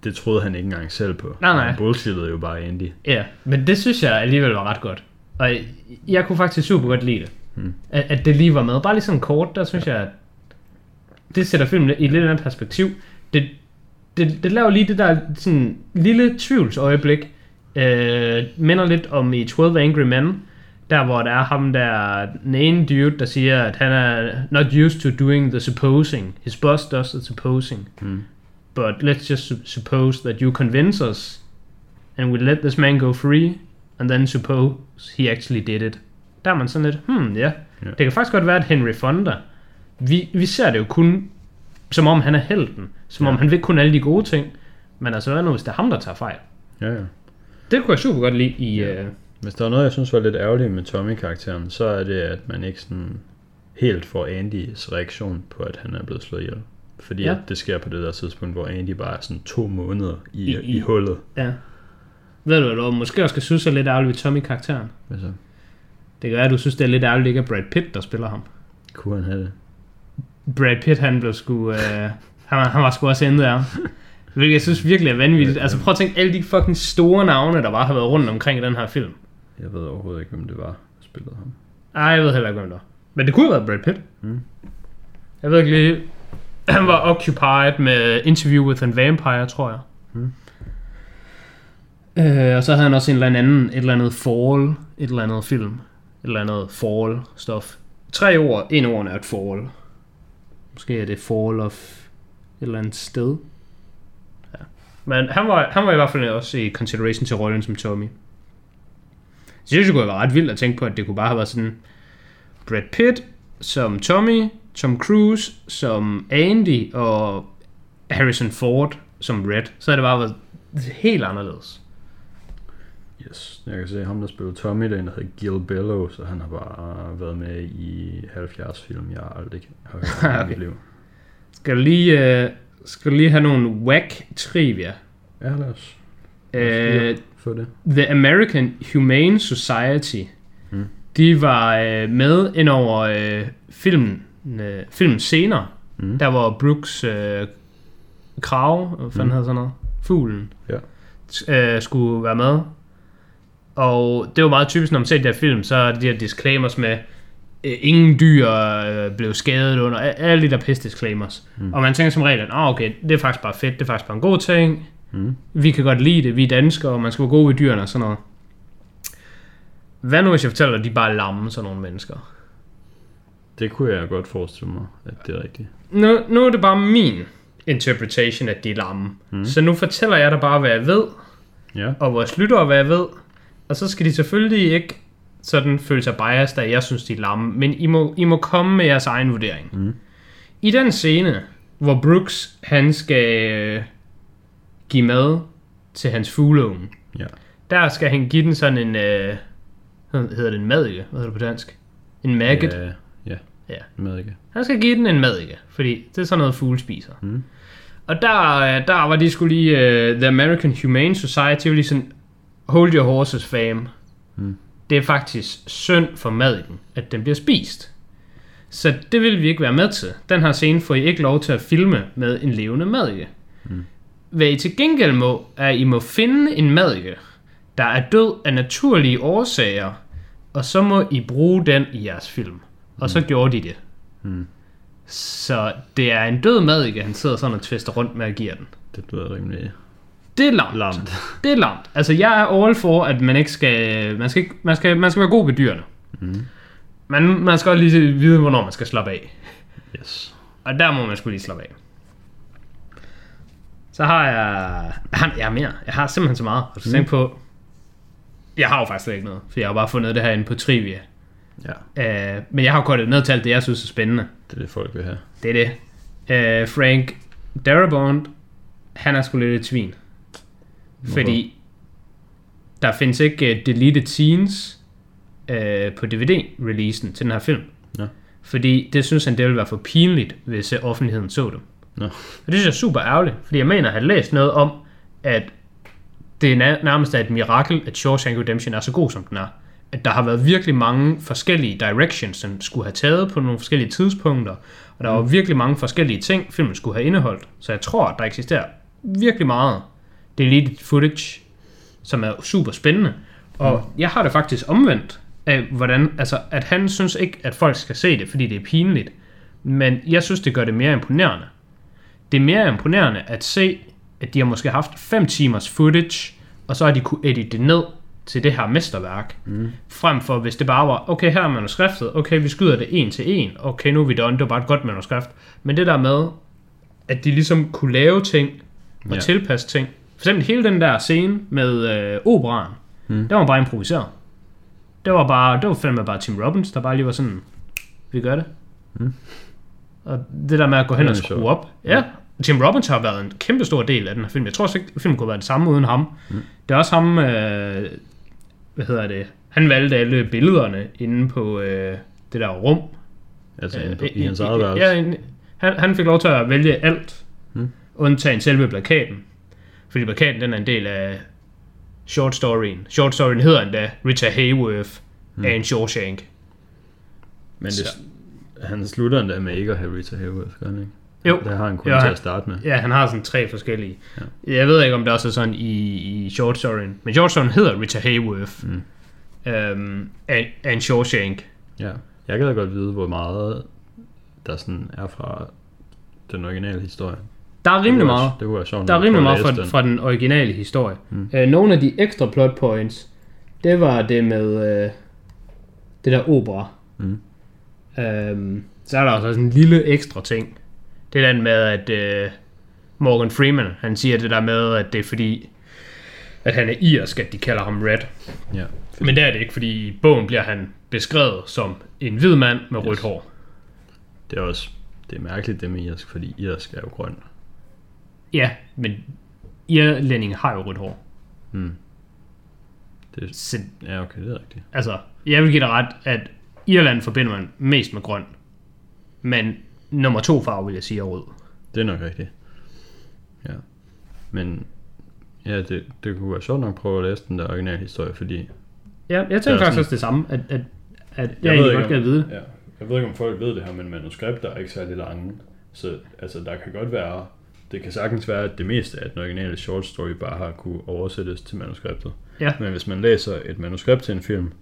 det troede han ikke engang selv på. Nej, nej. Han bullshittede jo bare Andy. Ja, men det synes jeg alligevel var ret godt. Og jeg, jeg kunne faktisk super godt lide det. Hmm. At, at det lige var med. Bare lige sådan kort, der synes jeg, at det sætter filmen i et lidt andet perspektiv. Det, det, det laver lige det der sådan lille tvivlsøjeblik. Øh, minder lidt om i 12 Angry Men. Der hvor der er ham der, den ene dude, der siger, at han er not used to doing the supposing. His boss does the supposing. Hmm. But let's just su- suppose that you convince us and we let this man go free, and then suppose he actually did it. Der er man sådan lidt, hmm, ja. Ja. Det kan faktisk godt være, at Henry Fonda, vi, vi ser det jo kun, som om han er helten. Som om Ja. han vil kun alle de gode ting. Men altså, hvad nu, hvis det er ham, der tager fejl? Ja, ja. Det kunne jeg super godt lide i... Ja. Øh, Hvis der er noget, jeg synes var lidt ærgerligt med Tommy-karakteren, så er det, at man ikke sådan helt får Andys reaktion på, at han er blevet slået ihjel. Fordi Ja. at det sker på det der tidspunkt, hvor Andy bare er sådan to måneder i, I- I, hullet. ja. Ved du, hvad du måske også skal synes er lidt ærgerligt ved Tommy-karakteren? Hvad så? Det kan være, at du synes, det er lidt ærgerligt, ikke at Brad Pitt, der spiller ham. Kunne han have det? Brad Pitt, han blev sgu... Øh, han, han var sgu også endet af. Hvilket jeg synes virkelig er vanvittigt. Altså prøv at tænke alle de fucking store navne, der bare har været rundt omkring i den her film. Jeg ved overhovedet ikke, hvem det var, der spillede ham. Ej, jeg ved heller ikke, hvem det var. Men det kunne have været Brad Pitt. Mm. Jeg ved ikke lige... Han var occupied med Interview with a Vampire, tror jeg. Mm. Øh, og så havde han også en eller anden, et eller andet fall, et eller andet film. Et eller andet fall stof. Tre ord, en ord er et fall. Måske er det fall of et eller andet sted. Ja. Men han var, han var i hvert fald også i consideration til rollen som Tommy. Så jeg synes, det kunne være ret vildt at tænke på, at det kunne bare have været sådan Brad Pitt som Tommy, Tom Cruise som Andy og Harrison Ford som Red. Så havde det bare været helt anderledes. Yes, jeg kan se ham, der spillede Tommy, der er hedder Gil Bellows, og han har bare været med i 70 film, jeg aldrig har hørt om i mit liv. Skal du lige, øh, skal du lige have nogle whack trivia? Ja, lad os, Øh, få det. The American Humane Society, Mm. mm. de var øh, med ind over øh, filmen, øh, filmens scener, Mm. der var Brooks øh, krav, hvad fanden Mm. hedder sådan noget, fuglen, Ja. øh, skulle være med. Og det var meget typisk, når man ser de her film, så er det de her disclaimers med, øh, ingen dyr øh, blev skadet under, alle de der pisse disclaimers. Mm. Og man tænker som regel, at oh, okay, det er faktisk bare fedt, det er faktisk bare en god ting, Mm. vi kan godt lide det, vi er danskere, og man skal være gode ved dyrene og sådan noget. Hvad nu, hvis jeg fortæller, at de bare er lamme, sådan nogle mennesker? Det kunne jeg godt forestille mig, at det er rigtigt. Nu, nu er det bare min interpretation, at de er lamme. Mm. Så nu fortæller jeg dig bare, hvad jeg ved, Ja. og vores lyttere, hvad jeg ved. Og så skal de selvfølgelig ikke sådan føle sig biased, da jeg synes, de er lamme. Men I må, I må komme med jeres egen vurdering. Mm. I den scene, hvor Brooks, han skal øh, give mad til hans fugleunge, Ja. der skal han give den sådan en, øh, hedder det en madike? Hvad hedder det på dansk? En maggot. Ja, ja. Ikke. Han skal give den en madike, fordi det er sådan noget fugle spiser. Mm. Og der, øh, der var de skulle lige, uh, The American Humane Society, var lige sådan, hold your horses fam. Mm. Det er faktisk synd for madiken, at den bliver spist. Så det vil vi ikke være med til. Den her scene får I ikke lov til at filme med en levende madike. Mm. Hvad I til gengæld må, er, at I må finde en madike, der er død af naturlige årsager, og så må I bruge den i jeres film. Og så gjorde de det. Mm. Så det er en død madike, han sidder sådan og tvister rundt med at give den. Det lyder rimelig Det er lamt. lamt. Det er lamt. Altså, jeg er all for, at man ikke skal... Man skal, ikke- man skal, man skal være god ved dyrene. Mm. Men man skal også lige vide, hvornår man skal slappe af. Yes. Og der må man skulle lige slappe af. Så har jeg... Jeg har, jeg har mere. Jeg har simpelthen så meget. Og du Mm. på... Jeg har jo faktisk slet ikke noget. For jeg har bare fundet det her inde på Trivia. Ja, Uh, men jeg har jo kortet ned til alt det, jeg synes er spændende. det er det, folk vil have. Det er det. Uh, Frank Darabont, han er sgu lidt et svin. Fordi der findes ikke uh, deleted scenes uh, på DVD-releasen til den her film. Ja. Fordi det synes han, det ville være for pinligt, hvis uh, offentligheden så dem. Nå. Og det synes jeg er super ærgerligt, fordi jeg mener, at har læst noget om, at det er nær- nærmest er et mirakel, at Shawshank Redemption er så god, som den er. At der har været virkelig mange forskellige directions, den skulle have taget på nogle forskellige tidspunkter, og der var virkelig mange forskellige ting, filmen skulle have indeholdt. Så jeg tror, at der eksisterer virkelig meget deleted footage, som er super spændende. Og jeg har det faktisk omvendt af, hvordan, altså, at han synes ikke, at folk skal se det, fordi det er pinligt. Men jeg synes, det gør det mere imponerende. Det er mere imponerende at se, at de har måske haft 5 timers footage, og så har de kunne edite det ned til det her mesterværk. Mm. Frem for, hvis det bare var, okay, her er manuskriptet, okay, vi skyder det en til en, okay, nu er vi done, det var bare et godt manuskript. Men det der med, at de ligesom kunne lave ting, og Ja. ja. tilpasse ting. For eksempel hele den der scene med øh, operaen, Mm. det var bare improviseret. Det var bare, det var fandme bare Tim Robbins, der bare lige var sådan, vi gør det. Mm. Og det der med at gå hen og skrue op. Ja, Tim Robbins har været en kæmpe stor del af den her film. Jeg tror også ikke, filmen kunne være det samme uden ham. Mm. Det er også ham, øh, hvad hedder det, han valgte alle billederne inde på øh, det der rum. Altså Øh, øh, i, i hans eget værelse. Ja, inde- han, han fik lov til at vælge alt, Mm. undtagen selve plakaten. Fordi plakaten den er en del af short storyen. Short storyen hedder endda Rita Hayworth mm. af en Shawshank. Men det, Så- han slutter endda med ikke at have Rita Hayworth, gør han ikke? Jo, Der har han kun Jo, til at starte med. ja, han har sådan tre forskellige. Ja. Jeg ved ikke, om det også er sådan i, i short storyen. Men short storyen hedder Rita Hayworth Mm. øhm, af en Shawshank. Ja. Jeg kan da godt vide, hvor meget der sådan er fra den originale historie. Der er rimelig meget. Det kunne være sjovt. Der er rimelig meget fra, læse fra den originale historie. Mm. Øh, nogle af de ekstra plot points, det var det med øh, det der opera. Mm. Øhm, så er der også sådan en lille ekstra ting. Det er den med, at øh, Morgan Freeman, han siger det der med, at det er fordi, at han er irsk, at de kalder ham Red. Ja. Men det er det ikke, fordi i bogen bliver han beskrevet som en hvid mand med rødt Yes. hår. Det er også det er mærkeligt det med irsk, fordi irsk er jo grøn. Ja, men irlændinge har jo rødt hår. Mm. Det, Så ja, okay, det er rigtigt. altså, jeg vil give dig ret, at Irland forbinder man mest med grøn. Men nummer to farve, vil jeg sige, er rød. Det er nok rigtigt. Ja. Men ja, det, det kunne være sjovt nok at prøve at læse den der originale historie, fordi Ja, jeg er tænker faktisk sådan- også det samme, at, at At, jeg, jeg ved godt ikke, kan vide det. Ja, jeg ved ikke, om folk ved det her, men manuskripter er ikke særlig lange. Så altså, der kan godt være, det kan sagtens være, at det meste af den originale short story bare har kunne oversættes til manuskriptet. Ja. Men hvis man læser et manuskript til en film,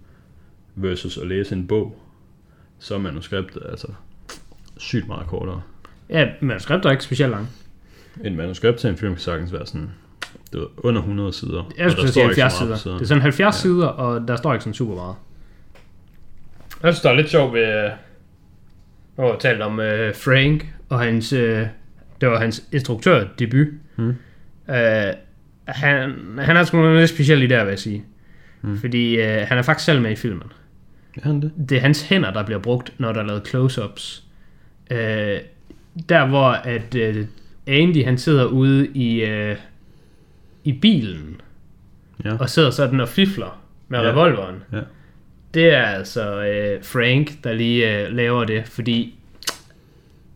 versus at læse en bog, så er manuskriptet altså sygt meget kortere. Ja, manuskripter er ikke specielt lange. Et manuskript til en film kan sagtens være sådan, det ved, under 100 sider. Jeg skulle sige står ikke 70 så sider. Det er sådan 70 Ja. sider, og der står ikke sådan super meget. Jeg synes, der er lidt sjovt ved... øh, Nu har jeg talt om uh, Frank og hans... Uh, det var hans instruktørdebut. Mm. Uh, han, han er sgu noget lidt speciel i der, vil jeg sige. Mm. Fordi uh, han er faktisk selv med i filmen. Er han det? det er hans hænder, der bliver brugt, når der er lavet close-ups. Øh, der hvor at øh, Andy han sidder ude i, øh, i bilen, Ja. og sidder sådan og fifler med Ja. revolveren. Ja. Det er altså øh, Frank, der lige øh, laver det, fordi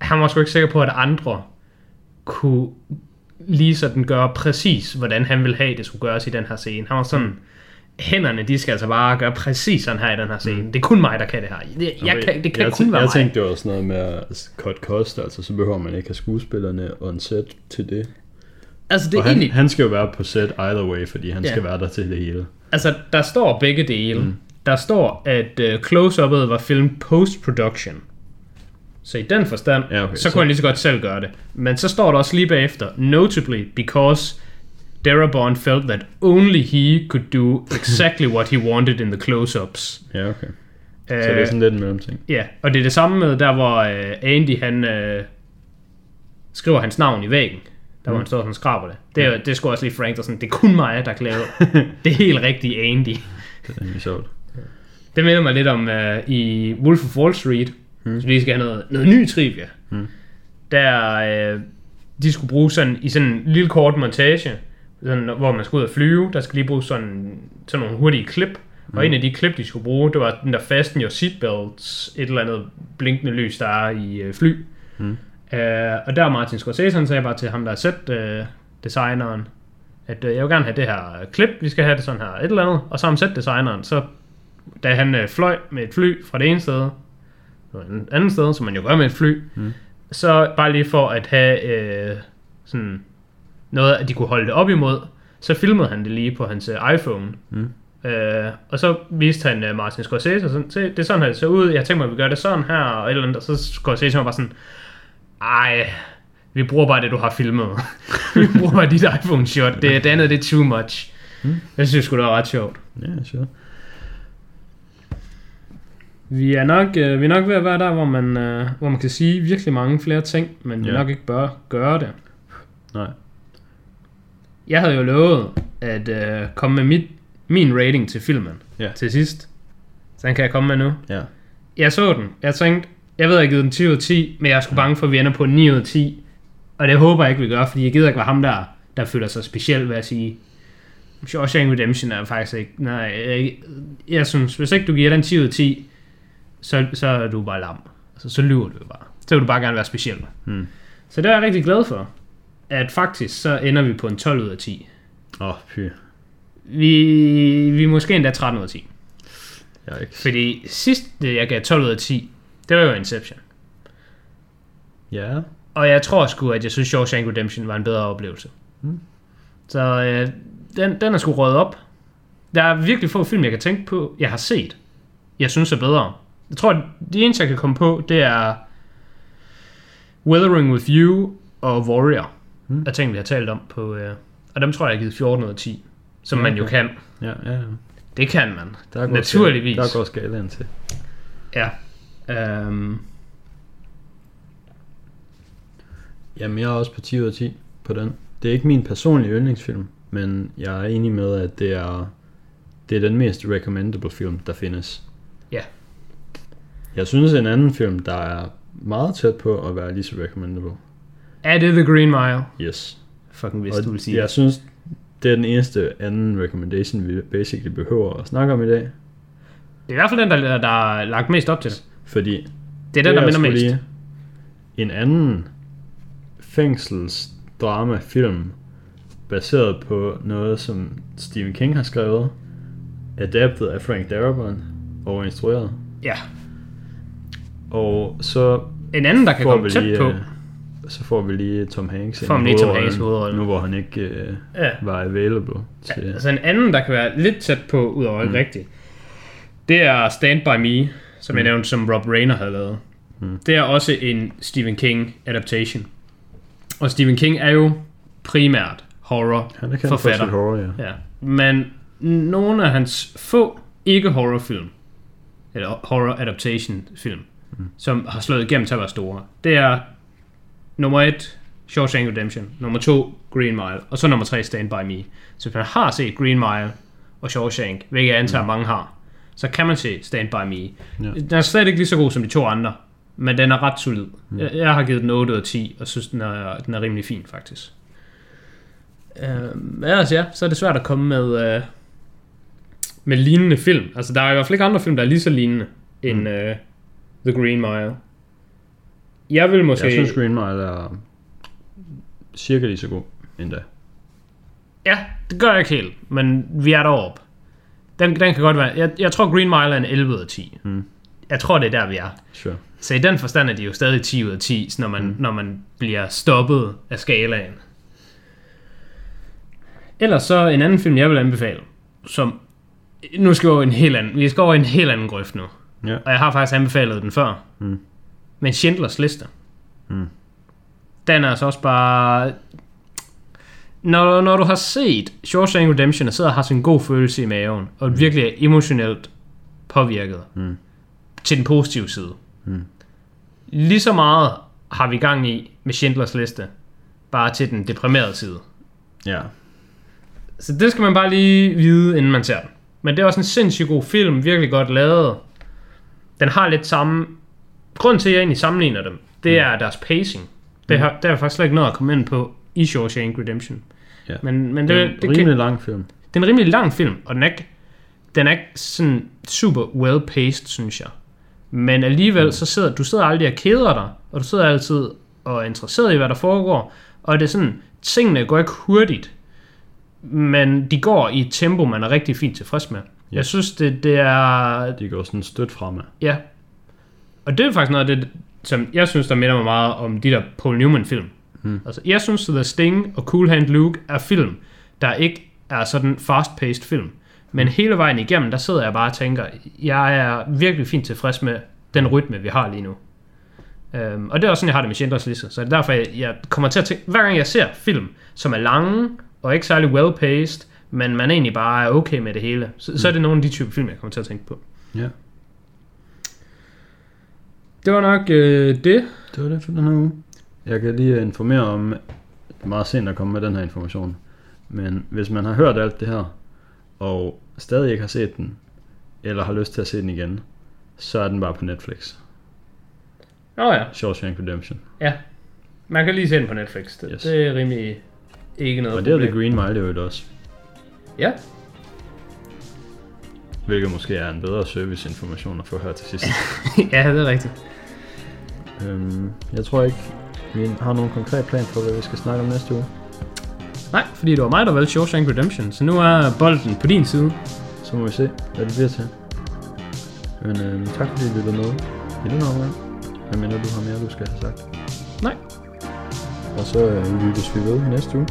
han var sgu ikke sikker på, at andre kunne lige sådan gøre præcis, hvordan han ville have, det skulle gøres i den her scene. Han var sådan, Mm. Hænderne, de skal altså bare gøre præcis sådan her i den her scene. Det er kun mig, der kan det her. Det, jeg kan, det kan jeg, kun tæ- være jeg mig. tænkte, det var sådan noget med at cut cost, altså så behøver man ikke have skuespillerne on set til det. altså, det er han, egentlig, han skal jo være på set either way, fordi han Ja. skal være der til det hele. altså, der står begge dele. Mm. Der står, at uh, close-up'et var film post-production. Så i den forstand, Ja, okay, så, så- kunne han lige så godt selv gøre det. Men så står der også lige bagefter, notably because Darabont felt that only he could do exactly what he wanted in the close-ups. Ja, okay. Uh, Så det er sådan lidt en mellemting. Ja, og det er det samme med der, hvor øh, Andy han øh, skriver hans navn i væggen. Der hvor Mm. han står og skraber det. Det er, det sgu også lige Frank, der sådan, det er kun mig, der kan lave det er helt rigtigt Andy. Det er egentlig sjovt. Det minder mig lidt om øh, i Wolf of Wall Street, mm. så vi skal have noget, noget ny trivia. Mm. Der øh, de skulle bruge sådan, i sådan en lille kort montage, sådan, hvor man skal ud og flyve, der skal lige bruge sådan, sådan nogle hurtige klip. Mm. Og en af de klip, de skulle bruge, det var den der fasten your seatbelts, et eller andet blinkende lys, der er i øh, fly. Mm. Øh, og der Martin Scorsese, han sagde bare til ham, der er set øh, designeren, at øh, jeg vil gerne have det her klip, vi skal have det sådan her et eller andet. Og så ham set designeren, så da han øh, fløj med et fly fra det ene sted, et andet sted, som man jo gør med et fly, Mm. så bare lige for at have øh, sådan noget, at de kunne holde det op imod, så filmede han det lige på hans øh, iPhone. Mm. Øh, og så viste han øh, Martin Scorsese, sådan, se, det er sådan, det ser ud, jeg tænker mig, at vi gør det sådan her, og et eller andet, og så Scorsese var bare sådan, ej, vi bruger bare det, du har filmet. vi bruger bare dit iPhone-shot, det, det andet, det er too much. Mm. Jeg synes sgu, det var ret sjovt. Ja, sure. Vi er nok, øh, vi er nok ved at være der, hvor man, øh, hvor man kan sige virkelig mange flere ting, men vi Ja. nok ikke bør gøre det. Nej. Jeg havde jo lovet at øh, komme med mit, min rating til filmen Ja. til sidst. Så den kan jeg komme med nu. Ja. Jeg så den. Jeg tænkte, jeg ved, jeg har givet den 10 ud af 10, men jeg er sgu bange for, at vi ender på 9 ud af 10. Og det håber jeg ikke, vi gør, fordi jeg gider ikke være ham der, der føler sig speciel ved at sige, Shawshank Redemption er faktisk ikke... Nej, jeg, jeg synes, hvis ikke du giver den 10 ud af 10, så, så er du bare lam. Altså, så lyver du bare. Så vil du bare gerne være speciel. Hmm. Så det er jeg rigtig glad for. At faktisk, så ender vi på en 12 ud af 10. Åh, oh, fy. Vi, vi er måske endda 13 ud af 10. Jeg ikke... Fordi sidst, det jeg gav 12 ud af 10, det var jo Inception. Ja. Og jeg tror sgu, at jeg synes, Shawshank Redemption var en bedre oplevelse. Mm. Så øh, den, den er sgu røget op. Der er virkelig få film, jeg kan tænke på, jeg har set. Jeg synes er bedre. Jeg tror, at de eneste, jeg kan komme på, det er Weathering with You og Warrior. Mm. Af ting, vi har talt om på... Øh, og dem tror jeg, jeg har givet 14 ud af 10. Som man jo Okay. kan. Ja, ja, ja. Det kan man. Der går Naturligvis. Skal, der går skalaen til. Ja. Um, Jamen, jeg er også på 10 ud af 10 på den. Det er ikke min personlige yndlingsfilm, men jeg er enig med, at det er, det er den mest recommendable film, der findes. Ja. Jeg synes, en anden film, der er meget tæt på at være lige så recommendable. Er det The Green Mile? Yes. Fucking hvis Og du vil sige jeg synes, det er den eneste anden recommendation, vi basically behøver at snakke om i dag. Det er i hvert fald den, der, der er lagt mest op til det. Fordi Det er den, der minder mest. lige En anden fængselsdrama film baseret på noget, som Stephen King har skrevet, adaptet af Frank Darabont og instrueret, Ja. Og så En anden, der kan komme tæt lige, på. Så får vi lige Tom Hanks Får lige Tom Hanks i hovedrollen. Nu hvor han ikke øh, Ja. var available til... Altså en anden, der kan være lidt tæt på, udover ikke Mm. rigtigt, det er Stand By Me, som jeg nævnte, som Rob Reiner havde lavet. Mm. Det er også en Stephen King adaptation. Og Stephen King er jo primært horror Han er kendt for forfatter. sit horror, ja. Ja. Men nogle af hans få ikke horrorfilm, eller horror adaptation film, mm. som har slået igennem til at være store, det er nummer et, Shawshank Redemption, nummer to, Green Mile, og så nummer tre, Stand By Me. Så hvis man har set Green Mile og Shawshank, hvilket jeg antager, mm. mange har, så kan man se Stand By Me. Ja. Den er slet ikke lige så god som de to andre, men den er ret solid. Mm. Jeg, jeg har givet den 8 ud af 10, og synes, den er, den er rimelig fin, faktisk. Øh, ellers ja, så er det svært at komme med, øh, med lignende film. Altså, der er i hvert fald ikke andre film, der er lige så lignende end Mm. øh, The Green Mile. Jeg vil måske... Jeg synes Green Mile er cirka lige så god endda. Ja, det gør jeg ikke helt, men vi er deroppe. Den, den kan godt være... Jeg, jeg tror, Green Mile er en 11 ud af 10. Mm. Jeg tror, det er der, vi er. Sure. Så i den forstand er de jo stadig 10 ud af 10, når man, mm. når man bliver stoppet af skalaen. Ellers så en anden film, jeg vil anbefale, som... Nu skal vi over en helt anden, vi skal over en helt anden grøft nu. Ja. Og jeg har faktisk anbefalet den før. Mm. Men Schindlers Liste. Mm. Den er altså også bare... Når, når du har set Shawshank Redemption og sidder og har sådan en god følelse i maven, og virkelig er emotionelt påvirket Mm. til den positive side. Mm. Lige så meget har vi gang i med Schindlers Liste, bare til den deprimerede side. Ja. Så det skal man bare lige vide, inden man ser den. Men det er også en sindssygt god film, virkelig godt lavet. Den har lidt samme... Grunden til, at jeg egentlig sammenligner dem, det er deres pacing. Det har, der er faktisk slet ikke noget at komme ind på i Shawshank Redemption. Ja. Men, men Det er det, en det, rimelig kan, lang film. det er en rimelig lang film, og den er ikke, den er ikke sådan super well-paced, synes jeg. Men alligevel, så sidder du sidder aldrig og keder dig, og du sidder altid og er interesseret i, hvad der foregår. Og det er sådan, tingene går ikke hurtigt, men de går i et tempo, man er rigtig fint tilfreds med. Ja. Jeg synes, det, det er... De går sådan stødt fremad. Ja. Og det er faktisk noget af det, som jeg synes, der minder mig meget om de der Paul Newman-film. Hmm. Altså, jeg synes, at The Sting og Cool Hand Luke er film, der ikke er sådan fast-paced film. Men hele vejen igennem, der sidder jeg bare og tænker, jeg er virkelig fint tilfreds med den rytme, vi har lige nu. Um, og det er også sådan, jeg har det med Schindlers Liste. Så det er derfor, jeg, jeg kommer til at tænke, hver gang jeg ser film, som er lange og ikke særlig well-paced, men man egentlig bare er okay med det hele, så, mm. så er det nogle af de typer film, jeg kommer til at tænke på. Ja. Det var nok øh, det. Det var det for den her uge. Jeg kan lige informere om, det er meget sent at komme med den her information, men hvis man har hørt alt det her, og stadig ikke har set den, eller har lyst til at se den igen, så er den bare på Netflix. Nå ja, Shawshank Redemption. man kan lige se den på Netflix. Det, Yes. det er rimelig ikke noget Og det er The. Green Mile jo også, Ja, hvilket måske er en bedre serviceinformation at få her til sidst. ja, det er rigtigt. Øhm, jeg tror ikke, vi har nogen konkret plan for, hvad vi skal snakke om næste uge. Nej, fordi det var mig, der valgte Shawshank Redemption, så nu er bolden på din side. Så må vi se, hvad det bliver til. Men øhm, tak fordi du lyttede med i den omgang. Jeg mener, du har mere, du skal have sagt. Nej. Og så øh, lyttes vi ved næste uge.